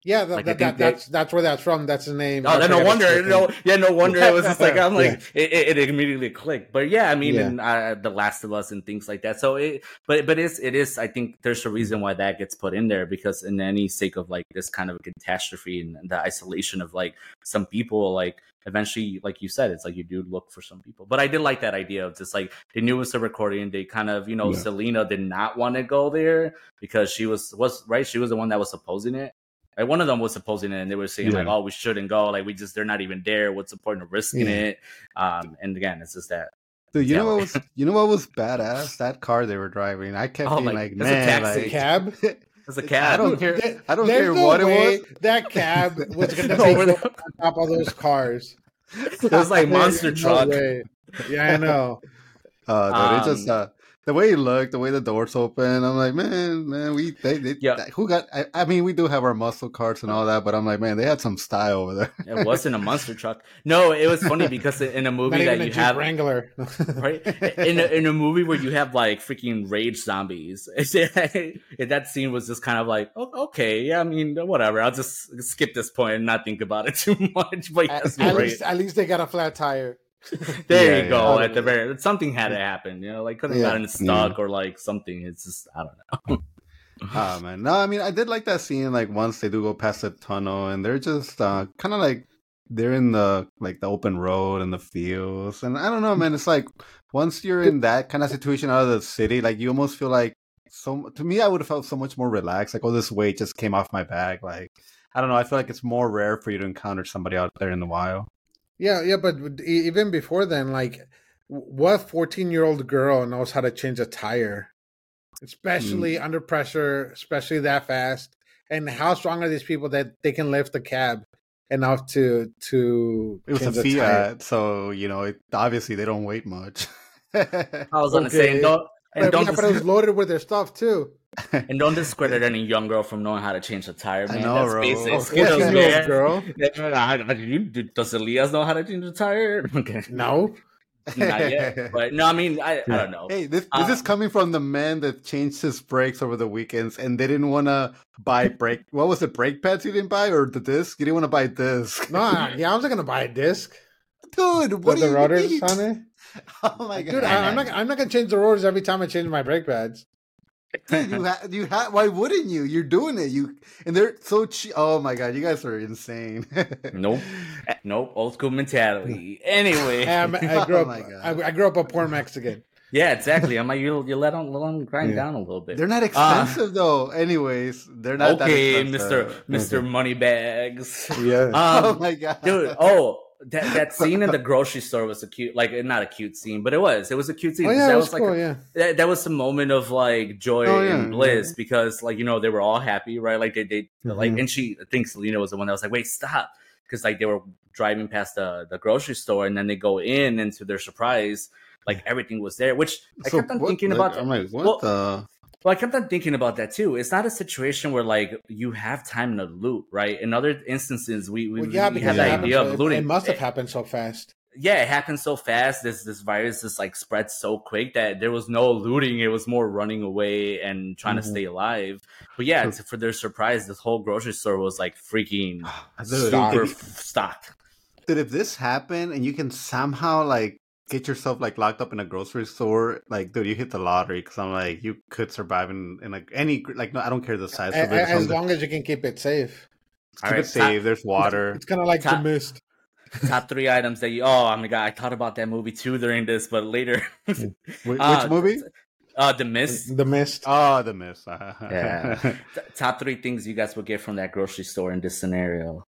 yeah, like that, that, that's that's where that's from. That's the name. Oh, no wonder. No, yeah, no wonder. It was just like <laughs> I'm like yeah. it, it, immediately clicked. But yeah, I mean, yeah. and uh, the Last of Us and things like that. So it, but but it's it is. I think there's a reason why that gets put in there because in any sake of like this kind of a catastrophe and the isolation of like some people, like eventually, like you said, it's like you do look for some people. But I did like that idea of just like they knew it was a recording. They kind of you know yeah. Selena did not want to go there because she was was right. She was the one that was opposing it like one of them was opposing it, and they were saying yeah. like, "Oh, we shouldn't go. Like, we just they're not even there. What's the point of risking yeah. it?" Um, and again, it's just that. Dude, you know what was you know what was badass? That car they were driving. I kept oh, being like, like man, like, <laughs> a cab. It's a cab. I don't care. I don't care no what it was. That cab <laughs> was going to take on top of those cars. It was like <laughs> monster truck. No yeah, I know. Uh, dude, um, it just uh, the way he looked, the way the doors open, I'm like, man, man, we they, they Yeah. who got? I, I mean, we do have our muscle cars and all that, but I'm like, man, they had some style over there. It wasn't a monster truck. No, it was funny because in a movie that a you Jeep have Wrangler. right in a, in a movie where you have like freaking rage zombies <laughs> that scene was just kind of like oh, okay yeah i mean whatever i'll just skip this point and not think about it too <laughs> much but at, yes, at right. least, at least they got a flat tire. <laughs> there Yeah, you go yeah. at the very something had to happen you know like could have Yeah. gotten stuck or like something it's just i don't know Oh <laughs> man, no, I mean, I did like that scene. Like once they do go past the tunnel, and they're just uh, kind of like they're in the like the open road and the fields, and I don't know, man. It's like once you're in that kind of situation out of the city, like you almost feel like so. To me, I would have felt so much more relaxed. Like, oh, this weight just came off my back. Like, I don't know. I feel like it's more rare for you to encounter somebody out there in the wild. Yeah, yeah, but e- even before then, like, what fourteen-year-old girl knows how to change a tire, especially Mm. under pressure, especially that fast? And how strong are these people that they can lift a cab enough to to? It was a change tire? Fiat, so you know, it, obviously they don't weight much. i was <laughs> gonna say Okay. and don't and But, don't, yeah, but it was loaded with their stuff too. And don't discredit any young girl from knowing how to change a tire I man know, that's bro. basic Oh, skills, 14-year-old man. girl. <laughs> Does Elias know how to change a tire? <laughs> Okay. No, Not yet. <laughs> But no, I mean, I, I don't know. Hey, this this is Um, coming from the man that changed his brakes over the weekends, and they didn't want to buy brake. What was it? Brake pads you didn't buy, or the disc? You didn't want to buy a disc. no, yeah, I was not gonna buy a disc. dude. What With do the you rotors mean? on it. Oh my god, Dude, I, I'm not. I'm not gonna change the rotors every time I change my brake pads. Dude, you ha- you ha- Why wouldn't you? You're doing it. You and they're so cheap. Oh my god, you guys are insane. <laughs> Nope. Nope. Old school mentality. Anyway. <laughs> I, I grew Oh up. my God. I, I grew up a poor Mexican. Yeah, exactly. I'm like, you, you let them, let them grind Yeah. down a little bit. they're not expensive though. Anyways, they're not. that okay, expensive. Mister Mister Moneybags. Yeah. <laughs> oh Um, my god, dude. Oh, that that <laughs> scene in the grocery store was a cute, like not a cute scene, but it was. It was a cute scene. oh yeah, that it was, like cool. a- yeah. that, that was a moment of like joy Oh, yeah, and bliss because like you know they were all happy right like they they like Mhm. and she I think Selena was the one that was like wait stop because like they were driving past the the grocery store and then they go in and to their surprise like <sighs> everything was there which I So kept on what- thinking like, about I'm like, what Well, the? Well, I kept on thinking about that too. It's not a situation where like you have time to loot, right? In other instances, we we, Well, yeah, we because have it the idea so- of looting. It must have happened so fast. yeah, it happened so fast. This this virus just like spread so quick that there was no looting. It was more running away and trying Mhm. to stay alive. But yeah, to, for their surprise, this whole grocery store was like freaking <sighs> super stocked. Dude, if this happened and you can somehow like get yourself like locked up in a grocery store, like dude, you hit the lottery. Because I'm like, you could survive in in like any like no, I don't care the size A- of it. as something- long as you can keep it safe. keep Alright, it safe. There's water. It's kind of like Ta- the mist. Top three items that you. Oh I'm my god, I thought about that movie too during this, but later. Wh- <laughs> Which Uh, movie? Uh, the mist. The mist. Oh, the mist. <laughs> Yeah. T- top three things you guys would get from that grocery store in this scenario.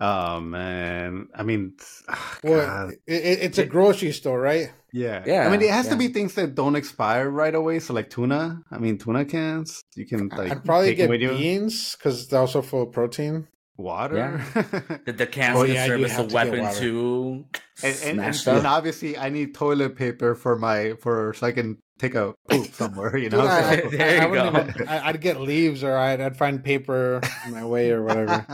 Oh man. I mean, ah, Well, it, it- it's a grocery store, right? yeah. Yeah, I mean, it has to be things that don't expire right away. So like tuna. I mean, tuna cans. You can like I'd probably take get with you. beans because they're also full of protein. Water. <laughs> The, the cans Oh, can yeah, you serve a have to get weapon water. too. and, and, and, and obviously I need toilet paper for my for so I can take a poop somewhere, you Dude, know. I, There you I wouldn't go. even- I, I'd get leaves, or I'd, I'd find paper in my way, or whatever.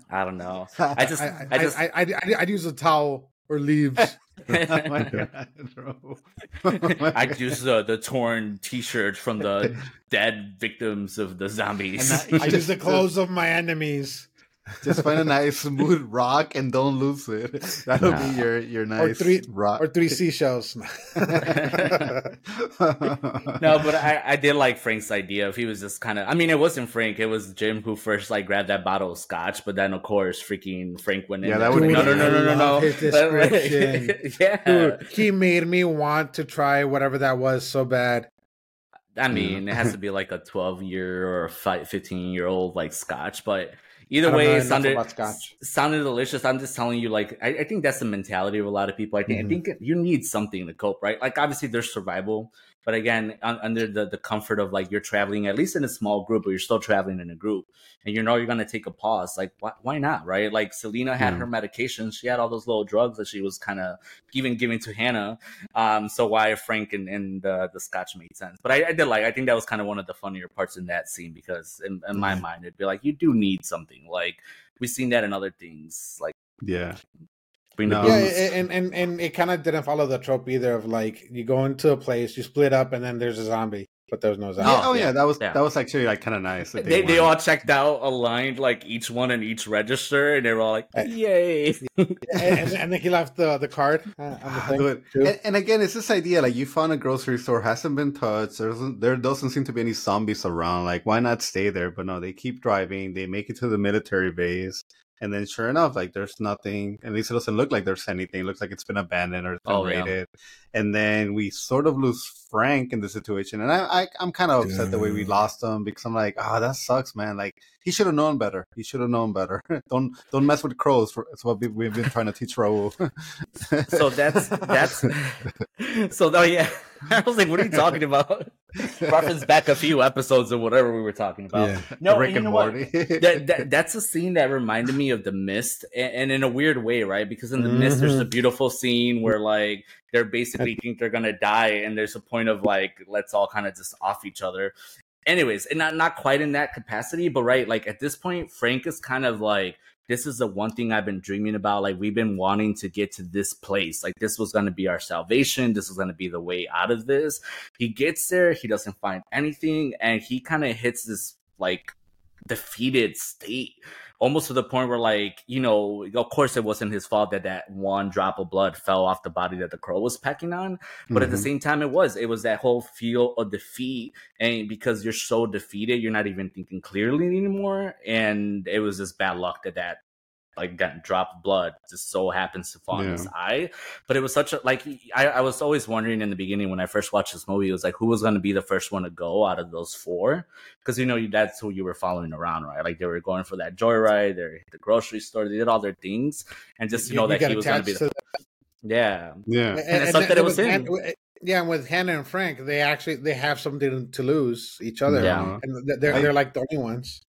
<laughs> I don't know. I just, I, I, I, just, I, I'd, I'd, I'd use a towel or leaves. <laughs> Oh my God, bro. I use the the torn T-shirt from the dead victims of the zombies. And I use the clothes of my enemies, Just find a nice smooth rock and don't lose it. <laughs> That'll Nah. be your your nice three- rock. or three seashells. <laughs> <laughs> no, but I, I did like Frank's idea. If he was just kind of, I mean, it wasn't Frank. It was Jim who first like grabbed that bottle of scotch. But then, of course, freaking Frank went in. Yeah, that would no, be- no, no, no, no, no. his description. yeah, Dude, he made me want to try whatever that was so bad. I mean, it has to be like a 12 year or a 15 year old like scotch, but either way, know it sounded sounded delicious. I'm just telling you, like, I, I think that's the mentality of a lot of people. I think Mhm. I think you need something to cope, right? Like, obviously, there's survival, but again un- under the, the comfort of like you're traveling at least in a small group but you're still traveling in a group and you know you're going to take a pause like why, why not right like selena had Mm. her medications she had all those little drugs that she was kind of even giving to hannah um so why frank and, and uh, the scotch made sense but I, I did like i think that was kind of one of the funnier parts in that scene because in, in my mind it'd be like you do need something like we've seen that in other things like Yeah. Bring No. the yeah, and and and it kind of didn't follow the trope either of like you go into a place, you split up, and then there's a zombie, but there's no zombie. Yeah, oh yeah, yeah, that was yeah. that was actually like kind of nice. that they, they all checked out aligned like each one in each register and they were all like Uh, yay <laughs> and, and, and then he left the the card uh, on the Ah, thing. And, and again, it's this idea like you found a grocery store hasn't been touched. There doesn't there doesn't seem to be any zombies around. Like why not stay there? But no, they keep driving. They make it to the military base, and then sure enough, like there's nothing. At least it doesn't look like there's anything. It looks like it's been abandoned or it's been Oh, yeah. And then we sort of lose Frank in the situation, and I, I I'm kind of upset the way we lost him because I'm like, oh, that sucks, man. Like he should have known better. He should have known better. <laughs> don't don't mess with crows. For, that's what we- we've been trying to teach Raul. so that's that's <laughs> <laughs> so oh yeah <laughs> i was like what are you talking about <laughs> reference back a few episodes or whatever we were talking about Yeah. no Rick you and know what? Morty. that, that that's a scene that reminded me of the mist and, and in a weird way right because in the mist there's a mm-hmm. beautiful scene where like they're basically think they're gonna die and there's a point of like let's all kind of just off each other anyways and not not quite in that capacity but right like at this point frank is kind of like this is the one thing I've been dreaming about. Like we've been wanting to get to this place. Like this was going to be our salvation. This was going to be the way out of this. He gets there, he doesn't find anything, and he kind of hits this like defeated state almost to the point where like you know of course it wasn't his fault that that one drop of blood fell off the body that the crow was pecking on but at the Mhm. same time it was it was that whole feel of defeat and because you're so defeated you're not even thinking clearly anymore and it was just bad luck that that like that drop of blood just so happens to fall in his eye but it was such a like I, I was always wondering in the beginning when i first watched this movie it was like who was going to be the first one to go out of those four because you know that's who you were following around right like they were going for that joyride they hit the grocery store they did all their things and just to know that get he was going to be attached the yeah yeah. And it sucked that it was with him. Han- eh, yeah, and with Hannah and Frank, they actually they have something to lose each other, Yeah. Uh-huh. and they're they're like the only ones.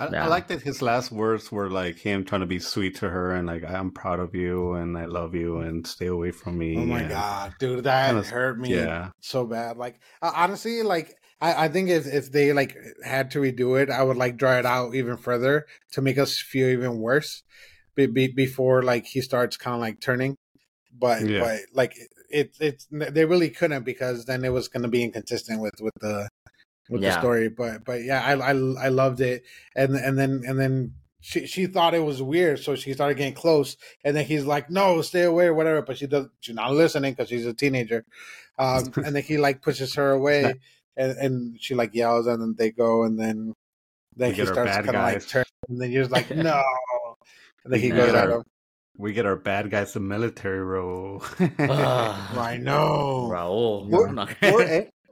I, Yeah. I like that his last words were like him trying to be sweet to her and like I'm proud of you and I love you mm-hmm. and stay away from me. Oh my and- god, dude, that hurt me Yeah. so bad. Like honestly, like I, I think if if they like had to redo it, I would like draw it out even further to make us feel even worse. Be, be, before like he starts kind of like turning, but Yeah. but like it it's they really couldn't because then it was going to be inconsistent with with the with the story. But but yeah, I I I loved it, and and then and then. She, she thought it was weird, so she started getting close, and then he's like, "No, stay away," or whatever. But she does, she's not listening because she's a teenager. Um, <laughs> and then he like pushes her away, and, and she like yells, and then they go, and then then We he our starts kind of like guys. turn, and then you're just like, "No," and then he goes get at our- him. We get our bad guys the military role. <laughs> Ugh. I <laughs> know. Raul. I'm not-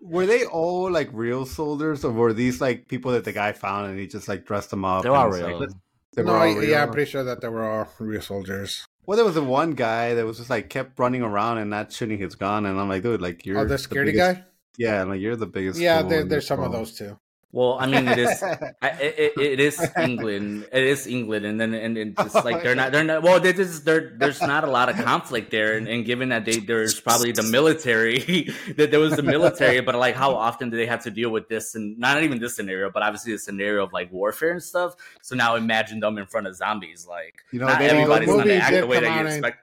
were, they all like real soldiers or were these like people that the guy found and he just like dressed them up? They're all and like, real. they No, were all I, yeah, I'm pretty sure that they were all real soldiers. Well, there was the one guy that was just like kept running around and not shooting his gun, and I'm like, dude, like oh, you're oh, the security biggest- guy. Yeah, like you're the biggest. Yeah, there, there's this some of those too. Well, I mean, it is. <laughs> I, it, it- is England. It is England, and then and it's just like they're not. <laughs> They're not. Well, there- there's there, there's not a lot of conflict there, and, and given that they there's probably the military <laughs> that there was the military, but like how often do they have to deal with this and not even this scenario, but obviously the scenario of like warfare and stuff. So now imagine them in front of zombies. Like You know, not they- everybody's the going to act the way that you out in- expect.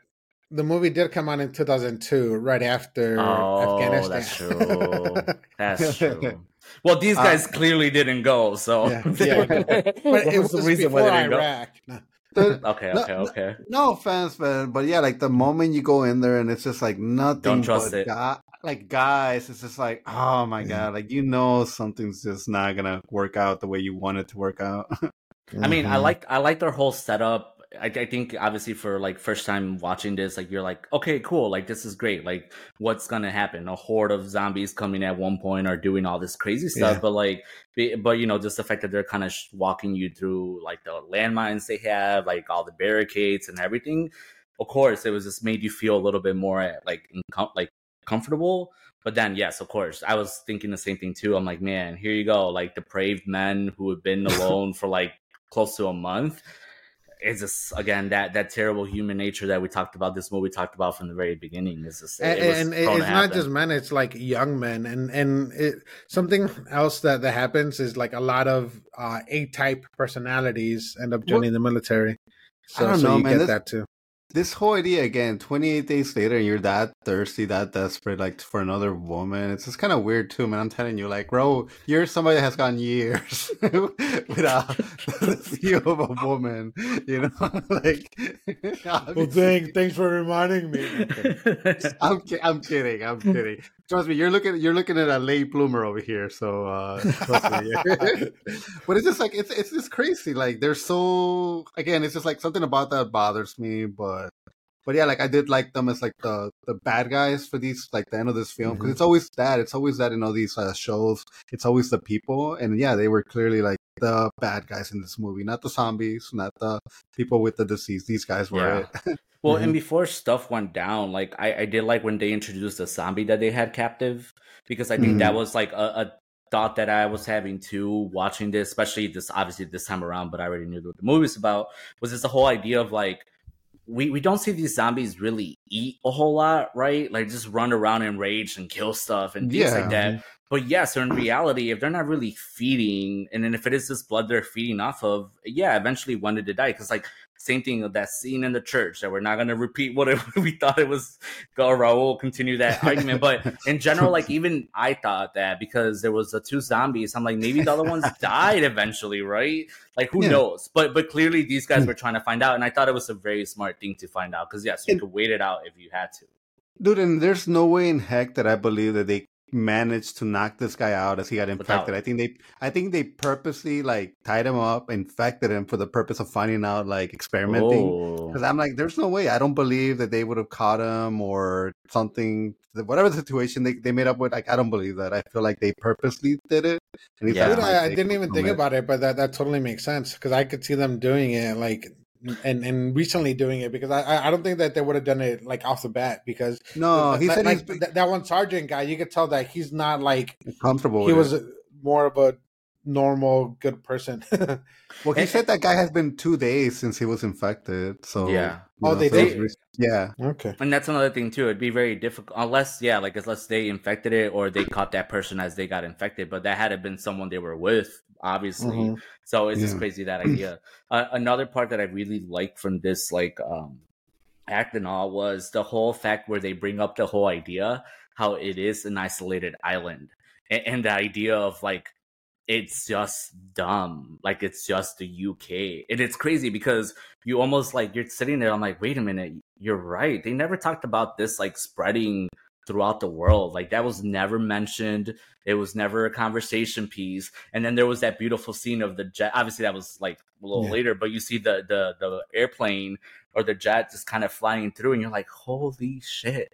The movie did come out in 2002, right after Oh, Afghanistan. that's true. That's true. Well, these guys clearly didn't go, so Yeah, <laughs> yeah. but What it was was the reason why before they didn't? Iraq. No. The- <laughs> Okay, okay, no. okay. no offense, man, but yeah, like the moment you go in there and it's just like nothing. Don't trust but it. guy- like guys, it's just like, oh my Yeah. god, like you know something's just not gonna work out the way you want it to work out. I mean, I Mhm. like I like their whole setup. I, I think obviously for like first time watching this, like you're like, okay, cool, like this is great. Like, what's gonna happen? A horde of zombies coming at one point are doing all this crazy stuff, Yeah. but like, but you know, just the fact that they're kind of sh- walking you through like the landmines they have, like all the barricades and everything. Of course, it was just made you feel a little bit more eh, like incom- like comfortable. But then, yes, of course, I was thinking the same thing too. I'm like, man, here you go, like depraved men who have been <laughs> alone for like close to a month. It's just again that that terrible human nature that we talked about. This movie talked about from the very beginning. Is just and, it and it's not just men; it's like young men, and and it, something else that that happens is like a lot of uh, A-type personalities end up joining the military. So, I don't so know, you man. get This- that too. This whole idea again 28 days later and you're that thirsty that desperate like for another woman it's just kind of weird too man i'm telling you like bro you're somebody that has gone years <laughs> without <laughs> the feel of a woman you know <laughs> like obviously- thanks for reminding me. I'm, I'm kidding. I'm kidding. Trust me, you're looking you're looking at a late bloomer over here. So, uh, <laughs> but it's just like it's it's just crazy. Like they're so again, it's just like something about that bothers me. But but yeah, like I did like them as like the the bad guys for these like the end of this film because Mhm. it's always that. It's always that in all these uh, shows. It's always the people, and yeah, they were clearly like the bad guys in this movie, not the zombies, not the people with the disease. These guys were it. <laughs> Well, Mhm. and before stuff went down, like I, I did like when they introduced the zombie that they had captive, because I think that was like a, a thought that I was having too watching this, especially this obviously this time around, but I already knew what the movie's about. Was this the whole idea of like we we don't see these zombies really eat a whole lot, right? Like just run around and rage and kill stuff and things Yeah. like that. But yeah, so in reality, if they're not really feeding, and then if it is this blood they're feeding off of, yeah, eventually one did die. Because like same thing of that scene in the church that we're not going to repeat what it, <laughs> we thought it was. Go Raul continue that argument, but in general, like even I thought that because there was the two zombies, I'm like maybe the other ones <laughs> died eventually, right? Like who Yeah. knows? But but clearly these guys hmm. were trying to find out, and I thought it was a very smart thing to find out because yes, you And- could wait it out if you had to. Dude, and there's no way in heck that I believe that they managed to knock this guy out as he got infected. Without- I think they I think they purposely like tied him up, infected him for the purpose of finding out like experimenting. Oh. Because I'm like, there's no way. I don't believe that they would have caught him or something. Whatever the situation they, they made up with, like I don't believe that. I feel like they purposely did it. And Yeah. thought it I, I didn't even think it. about it, but that, that totally makes sense because I could see them doing it like and and recently doing it because I I- don't think that they would have done it like off the bat because No, he that- said like, he's that, that one sergeant guy you could tell that he's not like comfortable. he was it. more of a normal good person. <laughs> Well, he And- said that guy has been two days since he was infected. So Yeah. you Oh, know, they so it's did? re- Yeah. okay. And that's another thing too. It'd be very difficult unless, yeah, like unless they infected it or they caught that person as they got infected. But that had to been someone they were with, obviously. Mhm. So it's just crazy that idea. uh, another part that I really liked from this, like, um, act and all was the whole fact where they bring up the whole idea how it is an isolated island and, and the idea of like it's just dumb. Like it's just the uk and it's crazy because you almost like you're sitting there i'm like wait a minute you're right. They never talked about this like spreading throughout the world. Like that was never mentioned. It was never a conversation piece. And then there was that beautiful scene of the jet obviously that was like a little Yeah. later but you see the the the airplane or the jet just kind of flying through and you're like holy shit.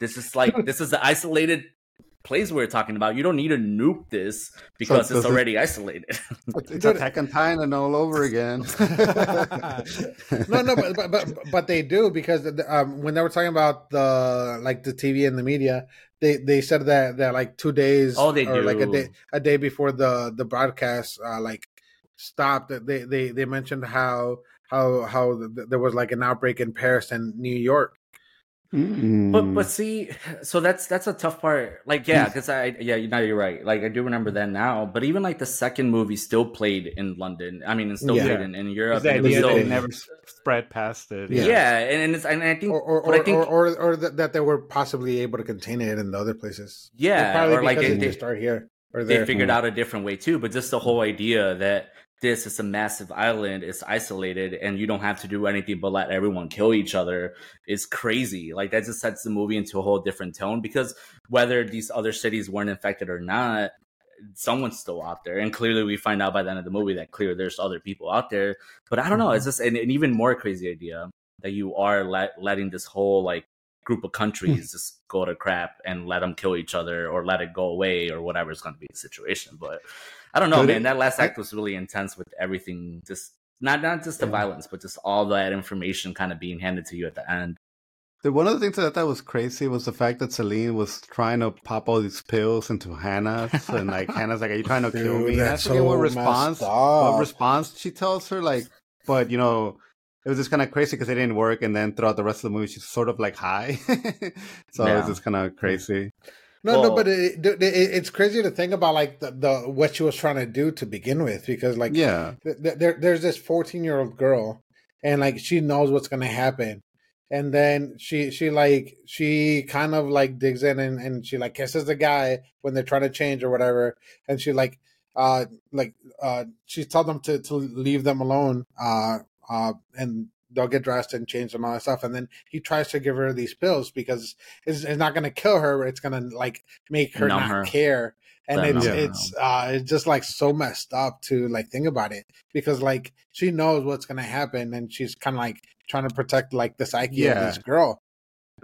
This is like <laughs> this is the isolated place we're talking about you don't need to nuke this because does it's it- already isolated <laughs> It's Dude- Attack on Titan all over again. <laughs> no, no, but, but but but they do because um, when they were talking about the like the TV and the media, they they said that that like two days Oh, they or like a day a day before the the broadcast uh, like stopped. They they they mentioned how how how th- there was like an outbreak in Paris and New York. Mm. But but see, so that's that's a tough part. Like yeah, because I yeah, you know you're right. Like I do remember that now. But even like the second movie still played in London. I mean, it still Yeah. played in, in Europe. the and it was idea still- they never spread past it. yeah, Yeah. and, and it's and I think Or or or, I think or, or, or that, that they were possibly able to contain it in the other places. Yeah, probably or, like, because they- it they- just started here or they there. figured out a different way too. But just the whole idea that this is a massive island, it's isolated, and you don't have to do anything but let everyone kill each other is crazy. Like that just sets the movie into a whole different tone because whether these other cities weren't infected or not, someone's still out there. And clearly we find out by the end of the movie that clear there's other people out there. But I don't know, it's mm-hmm. just an, an even more crazy idea that you are let, letting this whole like group of countries hmm. just go to crap and let them kill each other or let it go away or whatever whatever's going to be the situation. But I don't know, But man. it- that last act was really intense with everything. Just not not just the Yeah. violence, but just all that information kind of being handed to you at the end. One of the things that I thought was crazy was the fact that Selena was trying to pop all these pills into Hannah's, and like <laughs> Hannah's like, "Are you trying to kill me?" And I that's forget so what response. What response she tells her like, but you know, it was just kind of crazy because it didn't work, and then throughout the rest of the movie, she's sort of like high. <laughs> so it was just kind of crazy. No, no, but it, it, it- it's crazy to think about like the, the what she was trying to do to begin with, because like Yeah, th- th- there, there's this 14 year old girl, and like she knows what's gonna happen, and then she she like she kind of like digs in and, and she like kisses the guy when they're trying to change or whatever, and she like uh like uh she told them to to leave them alone, uh uh and they'll get dressed and change and all that stuff, and then he tries to give her these pills because it's, it's not gonna kill her, but it's gonna like make her Numb not her. care and it's numb her. it's uh it's just like so messed up to like think about it because like she knows what's gonna happen and she's kind of like trying to protect like the psyche Yeah. of this girl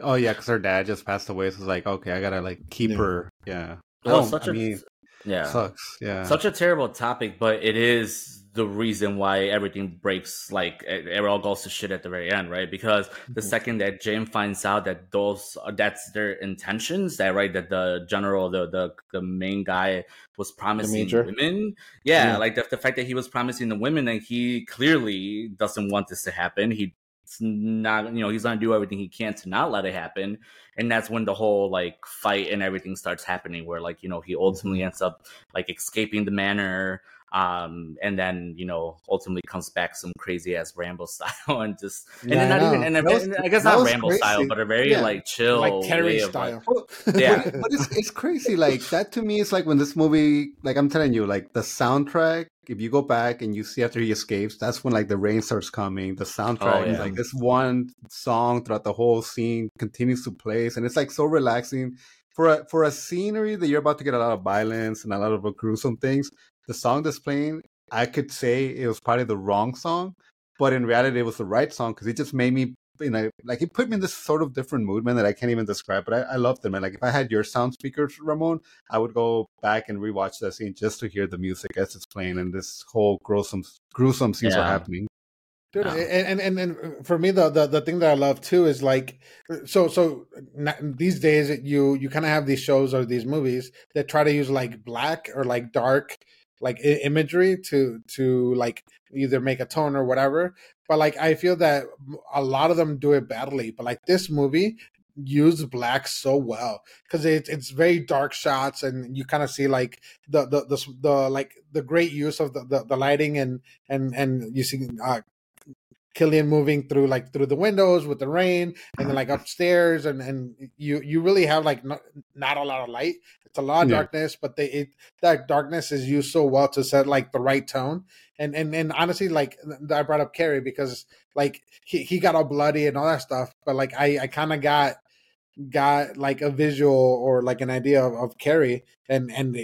Oh yeah, because her dad just passed away, so it's like, okay, I gotta like keep Yeah. her. Yeah. Well, Oh, such I a mean, yeah. sucks. Yeah. Such a terrible topic, but it is the reason why everything breaks. Like it, it all goes to shit at the very end, right? Because the Mhm. second that Jane finds out that those that's their intentions, that right, that the general, the the the main guy was promising women, yeah, Yeah. like the, the fact that he was promising the women, and he clearly doesn't want this to happen. He it's not you know he's gonna do everything he can to not let it happen and that's when the whole like fight and everything starts happening where like you know he ultimately ends up like escaping the manor um and then you know ultimately comes back some crazy ass rambo <laughs> style and just and Yeah, then not even and, a- was- and i guess not rambo style but a very Yeah. like chill like terry of, like- style <laughs> Yeah. but, but it's, it's crazy. Like that to me is like when this movie, like I'm telling you, like the soundtrack. If you go back and you see after he escapes, that's when like the rain starts coming. The soundtrack, Oh, is yeah. like this one song throughout the whole scene continues to play, and it's like so relaxing for a for a scenery that you're about to get a lot of violence and a lot of gruesome things. The song that's playing, I could say it was probably the wrong song, but in reality, it was the right song because it just made me you know, like it put me in this sort of different mood, man, that I can't even describe. But I, I loved it, man. Like if I had your sound speakers, Ramon, I would go back and rewatch that scene just to hear the music as it's playing and this whole gruesome, gruesome scenes are happening. Dude, Yeah. and, and and and for me, the, the the thing that I love too is like, uh, so so these days you you kind of have these shows or these movies that try to use like black or like dark like imagery to to like either make a tone or whatever. But like I feel that a lot of them do it badly. But like this movie used black so well because it's it's very dark shots and you kind of see like the the the, the like the great use of the, the, the lighting and and and you see uh Cillian moving through like through the windows with the rain and then like <laughs> upstairs and and you you really have like not, not a lot of light it's a lot of Yeah. darkness but they it that darkness is used so well to set like the right tone and and and honestly like I brought up Carrie because like he, he got all bloody and all that stuff but like I I kind of got got like a visual or like an idea of, of Carrie and and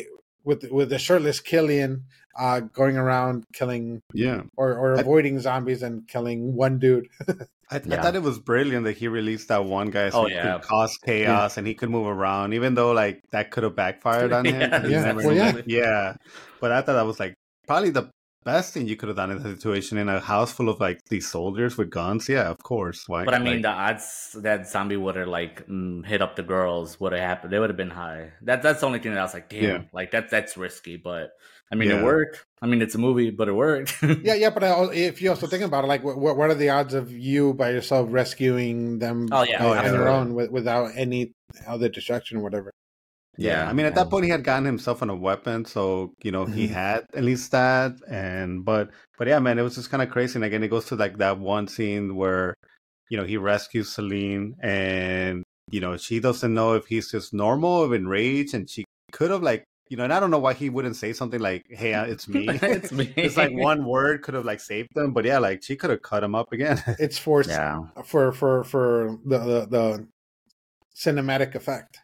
with with the shirtless Cillian uh going around killing Yeah. or, or I- avoiding zombies and killing one dude. <laughs> I, I Yeah. thought it was brilliant that he released that one guy so Oh, he yeah. could cause chaos and he could move around, even though like that could have backfired on <laughs> him. Yeah, 'cause yeah. Well, yeah. yeah. But I thought that was like probably the best thing you could have done in that situation in a house full of like these soldiers with guns. Yeah, of course. Why? But I mean, like, the odds that zombie would have like mm, hit up the girls would have happened. They would have been high. That that's the only thing that I was like, damn, Yeah. like that that's risky. But I mean, Yeah. it worked. I mean, it's a movie, but it worked. <laughs> yeah, yeah, but I, if you also think about it, like, what, what are the odds of you by yourself rescuing them Oh, yeah. uh, Oh, on your absolutely. own with, without any other distraction or whatever? Yeah, Yeah. I mean, at that point, he had gotten himself on a weapon, so you know he <laughs> had at least that. And but but yeah, man, it was just kind of crazy. And again, it goes to like that one scene where you know he rescues Selena, and you know she doesn't know if he's just normal or enraged, and she could have like you know, and I don't know why he wouldn't say something like, "Hey, uh, it's me." <laughs> it's me. <laughs> It's like <laughs> one word could have like saved them, but yeah, like she could have cut him up again. It's for Yeah, for for for the, the the cinematic effect.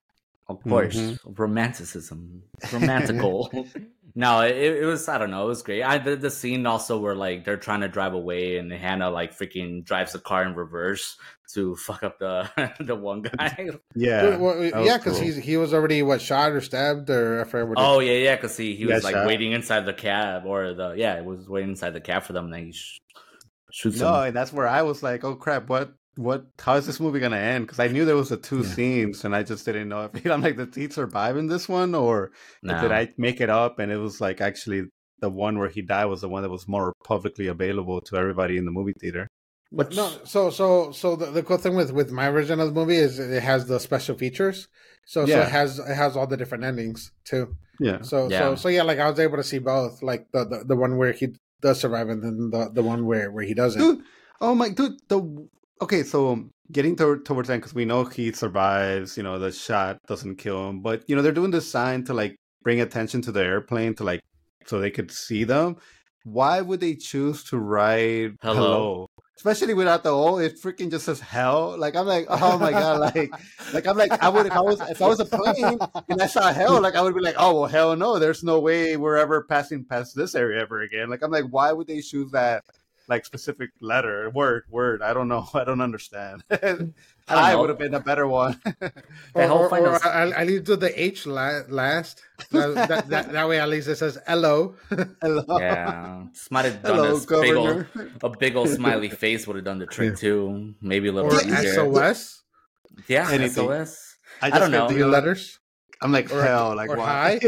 Of course. Mm-hmm. Romanticism, romantical. <laughs> <laughs> no, it, it was. I don't know. It was great. I the, the scene also where like they're trying to drive away, and Hannah like freaking drives the car in reverse to fuck up the <laughs> the one guy. yeah, Well, yeah, because cool. he's he was already what shot or stabbed or I forget what. it- Oh yeah, yeah, because he he Yeah, was like shot. waiting inside the cab or the yeah, it was waiting inside the cab for them. And then he sh- shoots No, him. and that's where I was like, "Oh crap, what what? How is this movie gonna end? Because I knew there was the two Yeah. scenes, and I just didn't know if <laughs> I'm like, did he survive in this one, or No. did I make it up? And it was like actually the one where he died was the one that was more publicly available to everybody in the movie theater. Which, No, so so so the, the cool thing with with my version of the movie is it has the special features. So so Yeah. it has it has all the different endings too. Yeah, So Yeah. so so yeah, like I was able to see both, like the the, the one where he does survive and then the the one where where he doesn't. dude. Oh my, dude. The okay, so getting to, towards end because we know he survives. You know, the shot doesn't kill him, but you know they're doing this sign to like bring attention to the airplane to like so they could see them. Why would they choose to write Hello. hello? Especially without the O, it freaking just says hell. Like I'm like, oh my god, <laughs> like, like I'm like, I would if I was if I was a plane and I saw hell, like I would be like, oh well, hell no, there's no way we're ever passing past this area ever again. Like I'm like, why would they choose that like specific letter, word, word? I don't know. <laughs> I don't understand. I <laughs> know. would have been a better one. <laughs> Or, whole or, or I, I leave to the H la- last. that, that, that, that way, at least it says hello. Hello, yeah, just might have done hello, this big old, a big old smiley face would have done the trick too. Maybe a little or bit easier. SOS. Yeah, Anything. SOS. I, I don't know. Three thinking, like- letters. I'm like Or- hell, like or why?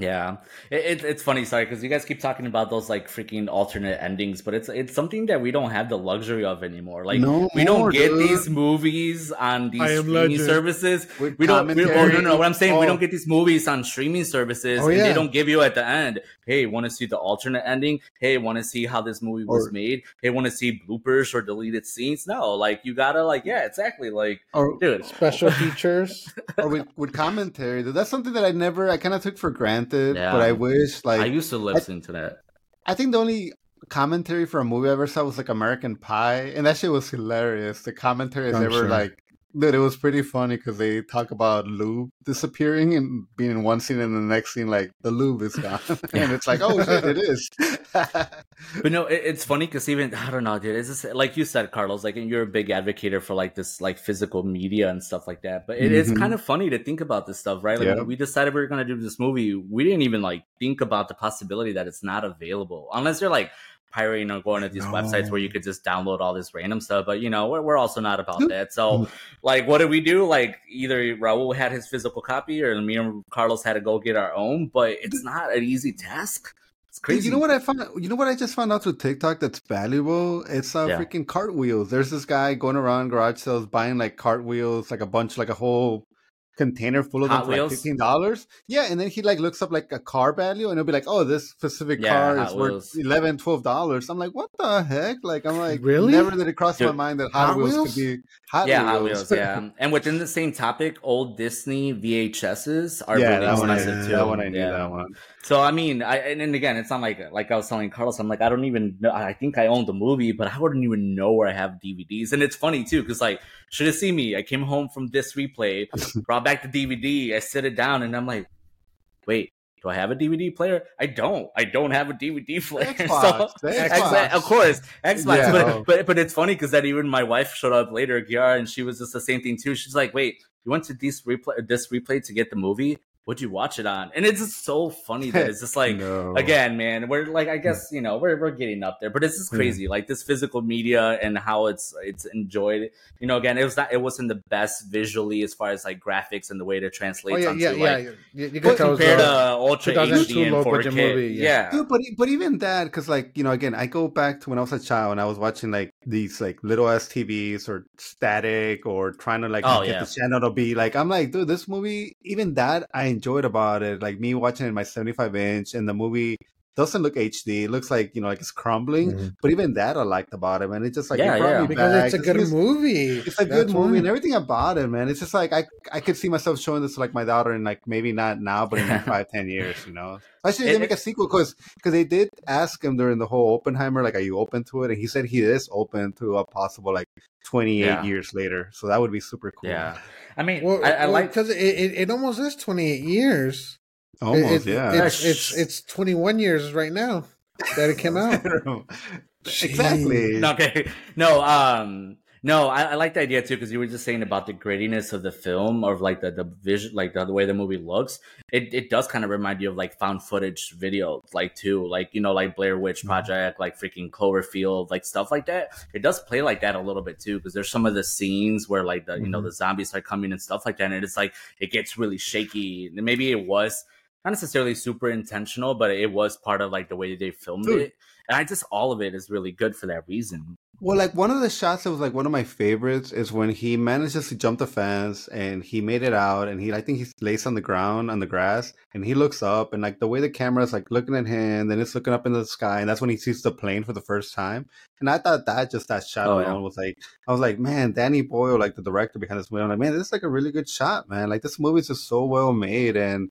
Hi? Yeah, it, it, it's funny, sorry, because you guys keep talking about those like freaking alternate endings, but it's it's something that we don't have the luxury of anymore. Like No we don't more, get dude. these movies on these streaming Legend. services. With We don't. We, oh, no, no, no. What I'm saying, we Oh. don't get these movies on streaming services, Oh, and yeah. they don't give you at the end. Hey, want to see the alternate ending? Hey, want to see how this movie was Or- made? Hey, want to see bloopers or deleted scenes? No, like you gotta like, yeah, exactly. Like, Or, dude, Special <laughs> features. or with, with commentary. dude, That's something that I never, I kind of took for granted. Yeah. But I wish, like, I used to listen to that. I think the only commentary for a movie I ever saw was like American Pie, and that shit was hilarious. The commentary is I'm ever sure. like, dude, it was pretty funny because they talk about lube disappearing and being in one scene, and the next scene, like the lube is gone, <laughs> and it's like, oh shit, it is. <laughs> But no, it, it's funny because even I don't know, dude. It's just like you said, Carlos. Like, and you're a big advocate for like this, like physical media and stuff like that. But it is Mhm. kind of funny to think about this stuff, right? Like, we decided we were gonna do this movie, we didn't even like think about the possibility that it's not available, unless you're like pirating or going to these No. websites where you could just download all this random stuff. But you know, we're, we're also not about that. So, like, what did we do? Like, either Raul had his physical copy, or me and Carlos had to go get our own. But it's not an easy task. It's crazy. You know what I found? You know what I just found out through TikTok that's valuable? It's uh, Yeah. freaking cartwheels. There's this guy going around garage sales buying like cartwheels, like a bunch, like a whole container full of Hot them for like fifteen dollars. Yeah, and then he like looks up like a car value, and it'll be like, "Oh, this specific Yeah, car Hot is worth Wheels. 11 dollars." I'm like, "What the heck?" Like, I'm like, Really? Never did it cross my mind that Hot, Hot Wheels, Wheels? could be Hot yeah, Wheels. Hot Wheels. Yeah, <laughs> and within the same topic, old Disney VHSs are yeah, really that one, I, expensive too. that one I knew. Yeah. That one. So I mean, I and, and again, it's not like like I was telling Carlos. I'm like, I don't even know. I think I own the movie, but I wouldn't even know where I have DVDs. And it's funny too, because like, should have seen me. I came home from Disc Replay, <laughs> brought back the DVD. I sit it down, and I'm like, wait. Do I have a DVD player? I don't. I don't have a DVD <laughs> player. Xbox, So, Xbox, Xbox. of course, Xbox. Yeah. But, but but it's funny because that even my wife showed up later, Kiara, and she was just the same thing too. She's like, "Wait, you went to Disc Replay, Disc Replay to get the movie? What'd you watch it on?" And it's just so funny that it's just <laughs> like, No. again, man, we're like, I hmm. guess you know, we're we're getting up there, but it's just hmm. crazy, like this physical media and how it's it's enjoyed. You know, again, it was not, it wasn't the best visually as far as like graphics and the way to translate Oh yeah, onto yeah, like. yeah. You, you can But tell Compared a- to Ultra 2002 HD and 4K, movie, yeah. yeah. Dude, but but even that, because like you know, again, I go back to when I was a child and I was watching like these like little ass TVs or static or trying to like Oh, get yeah. the channel to be like, I'm like, dude, this movie, even that I enjoyed about it. Like me watching it in my 75 inch, and the movie doesn't look HD. It looks like you know, like it's crumbling. Mhm. But even that I liked about it, man. It's just like Yeah, it yeah. because back. it's a good just- movie. It's a good movie and everything about it, man. It's just like I I could see myself showing this to like my daughter and like maybe not now, but in like <laughs> five ten years, you know. Especially if It- they make a sequel because because they did ask him during the whole Oppenheimer like, are you open to it? And he said he is open to a possible like twenty eight Yeah. years later. So that would be super cool. Yeah, I mean, Well, I, I well, like because it, it, it almost is 28 years. Almost It- it- yeah. It's, it's it's 21 years right now that it came out. <laughs> exactly. Okay. No, um No, I, I like the idea too because you were just saying about the grittiness of the film or like the the vision, like the, the way the movie looks. It it does kind of remind you of like found footage video, like too, like you know, like Blair Witch Mm-hmm. Project, like freaking Cloverfield, like stuff like that. It does play like that a little bit too because there's some of the scenes where like the you know Mhm. the zombies start coming and stuff like that, and it's like it gets really shaky. And maybe it was not necessarily super intentional, but it was part of like the way they filmed Dude. it. And I just all of it is really good for that reason. Well, like one of the shots that was like one of my favorites is when he manages to jump the fence and he made it out and he I think he lays on the ground on the grass and he looks up and like the way the camera is like looking at him, then it's looking up in the sky and that's when he sees the plane for the first time. And I thought that just that shot Oh, alone yeah. was like I was like, man, Danny Boyle, like the director behind this movie, I'm like, man, this is like a really good shot, man. Like this movie is just so well made and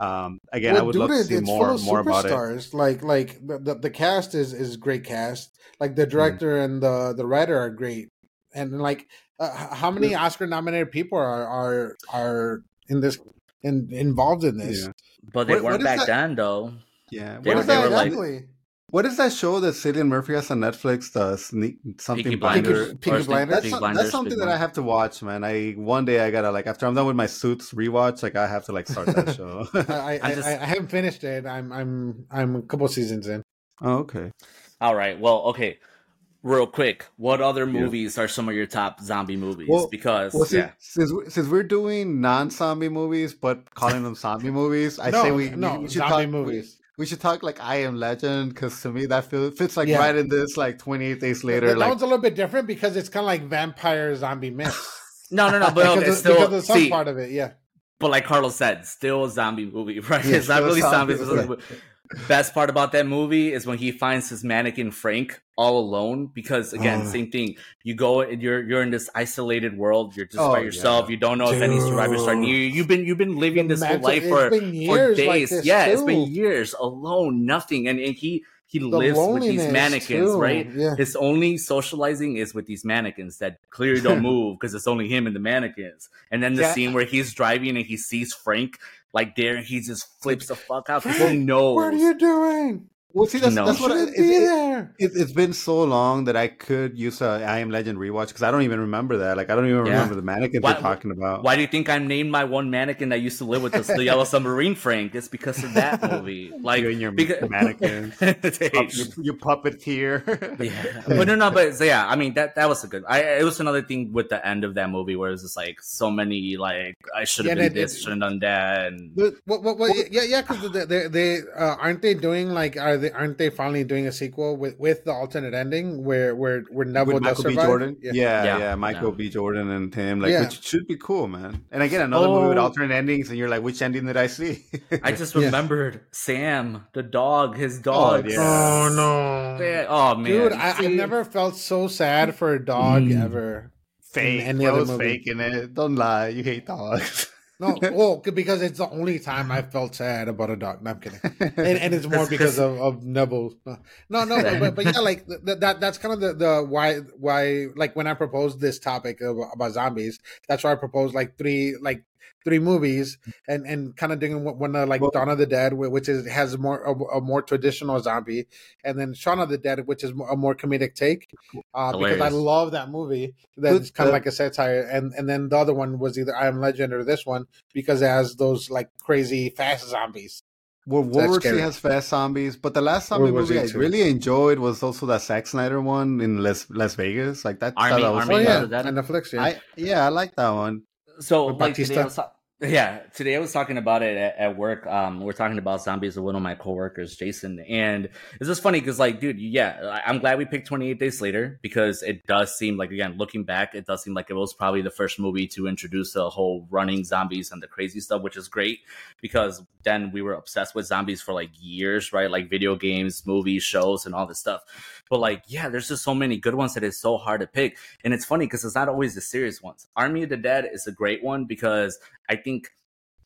um again I would dude, love to it- see more full of more about it. Like like the, the, the cast is is great cast. Like Mm-hmm. the director and the the writer are great. And like uh, how many Oscar nominated people are are are in this in involved in this? Yeah. But they What- what weren't is back that- then, though. Yeah. They What were- they that? were like- exactly. What is that show that Cillian Murphy has on Netflix? The sneak something Peaky blinder. Blinders. Peaky- Peaky Blinders? That's, Peaky Blinders, that's something that I have to watch, man. I one day I gotta like after I'm done with my Suits rewatch, like I have to like start that <laughs> show. I, <laughs> I, just- I, I haven't finished it. I'm I'm I'm a couple seasons in. oh, okay. All right. Well, okay. Real quick, what other Yeah. movies are some of your top zombie movies? Well- because Well, since, yeah, since we- since we're doing non-zombie movies but calling them zombie movies, I no, say we no we should zombie talk, movies. We, we should talk like I Am Legend because to me that feel, fits like Yeah. right in this like 28 days later. that, that like one's a little bit different because it's kind of like vampire zombie mix. <laughs> no, no, no, but because, okay, of, still, because of some see, part of it, yeah. but like Carlos said, still a zombie movie, <laughs> right? Yeah, it's not really zombies. it's movie. Best part about that movie is when he finds his mannequin Frank all alone. Because again, Oh. same thing. You go and you're you're in this isolated world. You're just Oh, by yourself. yeah. You don't know if any survivors are near you. You've been you've been living The this whole life for for like days. this, yeah, it's been years alone, nothing, and, and he he The lives with these mannequins, too, right? Yeah. His only socializing is with these mannequins that clearly don't <laughs> move because it's only him and the mannequins. And then the Yeah. scene where he's driving and he sees Frank like there, he just flips the fuck out Frank, knows. What are you doing? Well, see that's No. that's what I, Shouldn't it, be it- there. it, it's been so long that I could use a I Am Legend rewatch because I don't even remember that. Like I don't even Yeah. remember the mannequins Why- we're talking about. Why do you think I named my one mannequin that used to live with us the Yellow <laughs> Submarine Frank? It's because of that <laughs> movie. Like you and your because- mannequins, <laughs> Hey, Pup- your, your puppeteer. yeah, but no, no, but so yeah, I mean that that was a good. I it was another thing with the end of that movie where it was just like so many like I should have Yeah, been this, should have done that, and But what, what, what, yeah, yeah, because they, they, they uh, aren't they doing like are they aren't they finally doing a sequel with with the alternate ending where where where Neville With does Michael B. Jordan, yeah, yeah, Yeah. Michael Yeah. B. Jordan and him, like, Yeah. which should be cool, man. And again, another movie with Oh. alternate endings, and you're like, which ending did I see? I just <laughs> Yeah. remembered Sam, the dog, his dog. yeah. Oh no, Yeah, Oh man, dude! I, I've never felt so sad for a dog Mm. ever. fake, any I other was movie. faking it. Don't lie, you hate dogs. <laughs> No, <laughs> well, because it's the only time I felt sad about a dog. No, I'm kidding. and, and it's <laughs> more because of, of Neville. Uh, no, no, but, but, but yeah, like th- that. That's kind of the, the why why like when I proposed this topic of, about zombies. That's why I proposed like three like three movies and and kind of doing one one, uh, like Well- Dawn of the Dead, which is has more a, a more traditional zombie, and then Shaun of the Dead, which is a more comedic take. Uh, because I love that movie. That's kind of like a satire, and and then the other one was either I Am Legend or this one because it has those like crazy fast zombies. well, That's World War scary. Has fast zombies, but the last zombie World movie Z I too. really enjoyed was also that Zack Snyder one in Las Las Vegas. Like that, Army- that was Army oh Army yeah, of the Dead? Netflix. Yeah, I yeah, I like that one. So like today I was ta- yeah, today I was talking about it at, at work. Um, we're talking about zombies with one of my coworkers, Jason, and it's just funny because like, dude, yeah, I'm glad we picked 28 Days Later because it does seem like again, looking back, it does seem like it was probably the first movie to introduce the whole running zombies and the crazy stuff, which is great because then we were obsessed with zombies for like years, right? Like video games, movies, shows, and all this stuff. But like, yeah, there's just so many good ones that it's so hard to pick. And it's funny because it's not always the serious ones. Army of the Dead is a great one because I think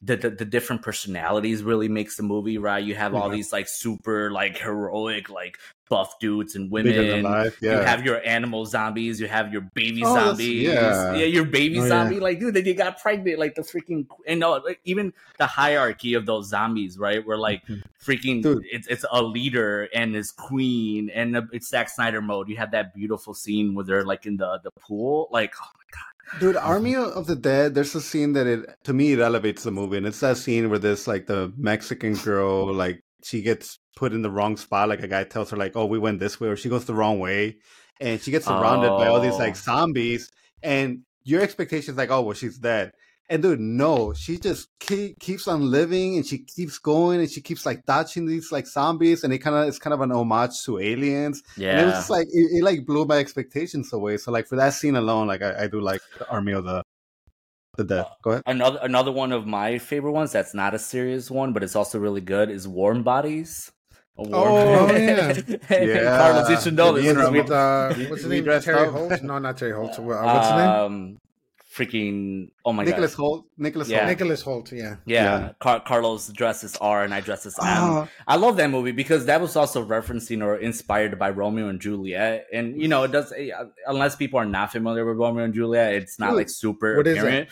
the, the, the different personalities really makes the movie right. You have all Yeah. these like super like heroic like buff dudes and women. Than life, You have your animal zombies. You have your baby Oh, zombies. yeah. your baby Oh, yeah. zombie. Like, dude, they, they got pregnant. Like the freaking and no, like, even the hierarchy of those zombies, right? Where like mm-hmm. freaking, Dude. it's it's a leader and his queen, and uh, it's Zack Snyder mode. You have that beautiful scene where they're like in the the pool. Like, oh my god. Dude, Army of the Dead, there's a scene that it to me it elevates the movie, and it's that scene where this like the Mexican girl, like she gets put in the wrong spot, like a guy tells her like, "Oh, we went this way," or she goes the wrong way, and she gets surrounded by all these like Oh. zombies, and your expectations like, "Oh, well, she's dead." And dude, no, she just keep, keeps on living, and she keeps going, and she keeps like dodging these like zombies, and it kind of it's kind of an homage to aliens. Yeah. And it was just like it, it like blew my expectations away. So like for that scene alone, like I, I do like the Army of the the Dead. Go ahead. Another another one of my favorite ones that's not a serious one, but it's also really good is Warm Bodies. A Warm- Oh, <laughs> yeah. <laughs> Yeah. Carlos, you should know this. Yeah, we- with uh, what's his name? Terry. Holt? No, not Terry Holt. <laughs> Uh, what's his name? Um, freaking oh my Nicholas god. Hoult. Nicholas Yeah. Hoult. Nicholas Hoult. Yeah. Yeah, Yeah. Car- Carlos dressed as R and I dressed as M. Ah, I love that movie because that was also referencing or inspired by Romeo and Juliet. And you know, it does eh, unless people are not familiar with Romeo and Juliet, it's not Dude, like super what is it?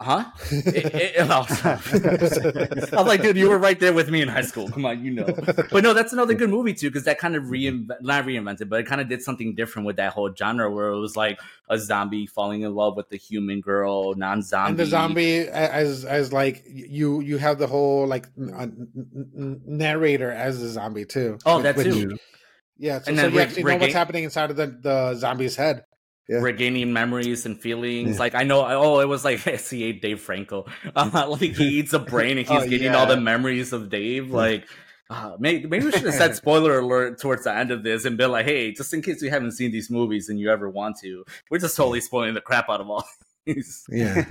Apparent. Huh? <laughs> It- it- oh, <laughs> <laughs> I was like, dude, you were right there with me in high school. Come on, you know. But no, that's another good movie too, because that kind of reinvent, not reinvented, but it kind of did something different with that whole genre, where it was like a zombie falling in love with the human girl, non-zombie. and the zombie as as like you you have the whole like n- uh, n- n- narrator as the zombie too. Oh, Which- that which- too. Yeah, so, And so you Rick- actually know what's Rick- happening inside of the, the zombie's head. Yeah. regaining memories and feelings. Yeah. Like I know, oh, it was like <laughs> he ate Dave Franco. <laughs> Uh, like he eats a brain and he's Oh, getting yeah. all the memories of Dave. Like uh, maybe, maybe we should have said <laughs> spoiler alert towards the end of this and been like, hey, just in case you haven't seen these movies and you ever want to, we're just totally spoiling the crap out of all these. Yeah.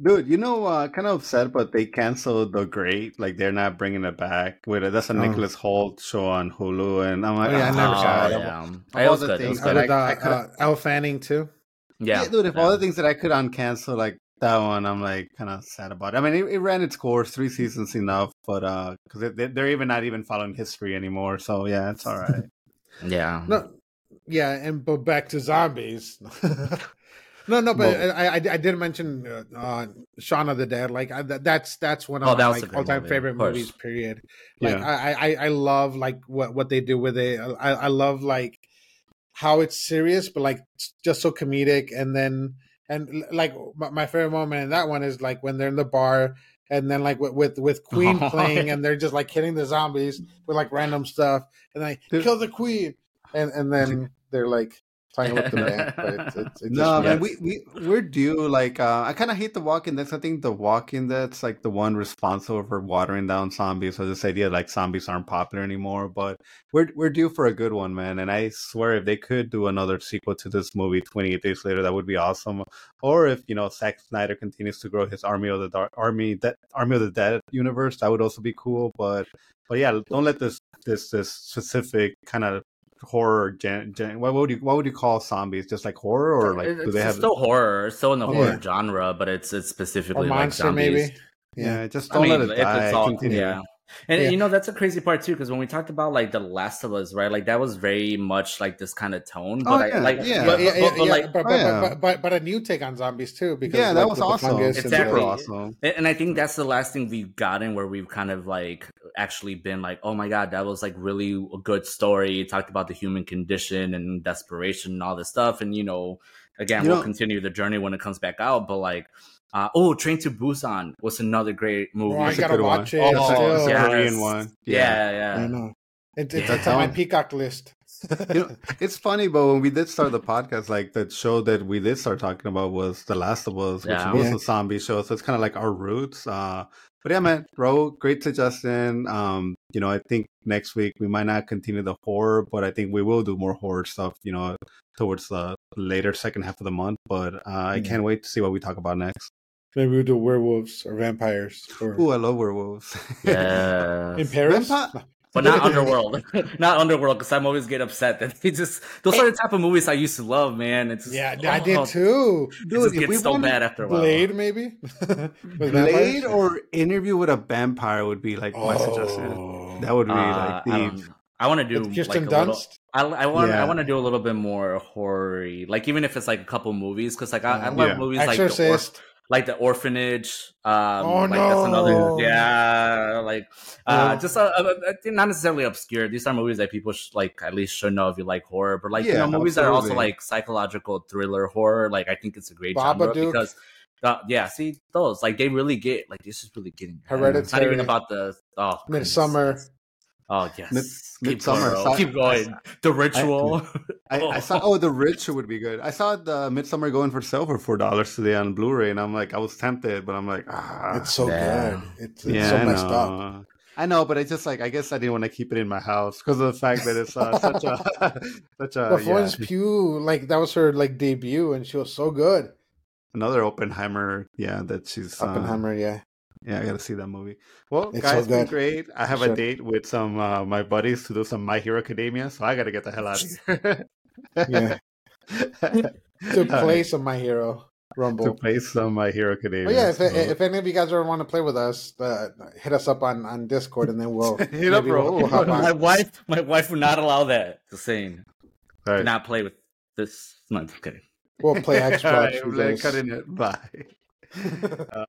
Dude, you know, uh, kind of upset, but they canceled The Great. Like they're not bringing it back. Wait, that's a Oh. Nicholas Hoult show on Hulu, and I'm like, Oh, yeah, I never Oh, saw it. yeah. Of It all was the good. Things was Uh, that good. uh, I- I could've- uh, Elle Fanning too. Yeah, Yeah, dude, if yeah. all the things that I could uncancel, like that one, I'm like kind of sad about it. I mean, it, it ran its course, three seasons enough, but uh, because they, they're even not even following history anymore. So yeah, it's all right. yeah. No, yeah, and but back to zombies. <laughs> no, no, but Well- I, I I did mention uh, uh, Shaun of the Dead. Like I, that's that's one of Oh, my like all time movie, favorite movies. Period. Like Yeah. I, I I love like what what they do with it. I I love like how it's serious, but like it's just so comedic. And then and like my, my favorite moment in that one is like when they're in the bar. And then, like with with, with <laughs> Queen Oh, playing, and they're just like hitting the zombies with like random stuff, and like kill the Queen, and and then they're like playing with the <laughs> band. But it's, it's, it's No, just, man, yes. we we we're due. Like, uh, I kind of hate the Walking Dead. I think the Walking Dead's like the one responsible for watering down zombies. So this idea like zombies aren't popular anymore. But we're we're due for a good one, man. And I swear, if they could do another sequel to this movie, 28 Days Later, that would be awesome. Or if you know Zack Snyder continues to grow his Army of the Dark Army that Army of the Dead universe, that would also be cool. But but yeah, don't let this this this specific kind of horror gen, gen what would you what would you call zombies just like horror or like it's do they have still horror, it's still in the Oh, horror yeah. genre, but it's it's or specifically like monster zombies. maybe. yeah, just don't mean, let it if die it's all, continue. yeah. And Yeah. you know that's a crazy part too, because when we talked about like The Last of Us, right? Like that was very much like this kind of tone, but Oh, I, like, yeah. but, yeah, but- yeah, but, yeah, like, but, oh, but, yeah. but, but but a new take on zombies too because yeah that like, was awesome and Exactly. super awesome and and I think that's the last thing we've gotten where we've kind of like actually been like, oh my god, that was like really a good story. It talked about the human condition and desperation and all this stuff, and you know, again, You we'll know- continue the journey when it comes back out. But like, uh, oh, Train to Busan was another great movie. Oh, I That's a gotta good one. watch it. Oh, still. it's a yes. Korean one yeah, I yeah. I know. It, it's, Yeah. it's on my peacock list. <laughs> you know, it's funny, but when we did start the podcast, like the show that we did start talking about was The Last of Us, which Yeah. was Yeah. a zombie show. So it's kind of like our roots. Uh, but yeah, man, bro, great suggestion. Um, you know, I think next week we might not continue the horror, but I think we will do more horror stuff. You know, towards the later second half of the month. But uh, I can't wait to see what we talk about next. Maybe we'll do werewolves or vampires or Ooh, I love werewolves. Yeah. <laughs> in Paris. Vampi- but not Underworld. <laughs> not Underworld, because I'm always get upset that they just those are the type of movies I used to love, man. It's just, Yeah, I oh, did too. It Dude, just if we gets so wanted bad after a while. Blade, maybe. <laughs> With Blade or Interview with a Vampire would be like my suggestion. Oh. That would be Uh, like I, the don't- I want to do With Kirsten like a little, Dunst. I, I want Yeah. I want to do a little bit more horror like even if it's like a couple movies because like I, I love Yeah. movies like the, Exorcist. like the orphanage um Oh, like that's another no. yeah like uh just uh, uh, uh, not necessarily obscure these are movies that people sh- like at least should know if you like horror but like you know movies that are also like psychological thriller horror like i think it's a great genre Babadook. because uh, yeah see those like they really get like this is really getting better. it's not even about the oh. Midsommar. Oh yes Mid- keep going, Saw- keep going the ritual I, I saw <laughs> oh the Ritual would be good. I saw the Midsommar going for sale for four dollars today on Blu-ray, and I'm like, I was tempted, but I'm like, ah, It's so Yeah. good. It's, it's yeah, so I messed up. I know, but I just like I guess I didn't want to keep it in my house because of the fact that it's uh, such a <laughs> <laughs> such a But yeah. Florence Pugh, like that was her like debut, and she was so good. another Oppenheimer. Yeah, that she's uh, Oppenheimer, yeah. Yeah, I gotta see that movie. Well, It's guys, so been great. I have Sure. a date with some uh, my buddies to do some My Hero Academia, so I gotta get the hell out of <laughs> here. Yeah. <laughs> To play some My Hero Rumble. to Rumble. play some My Hero Academia. Oh yeah, if, so- if any of you guys ever want to play with us, uh, hit us up on, on Discord, and then we'll <laughs> Hit up, bro. We'll, we'll my on. wife my wife would not allow that the saying All right. not play with this no I'm kidding We'll play All Xbox. right, you we're cutting it. Bye.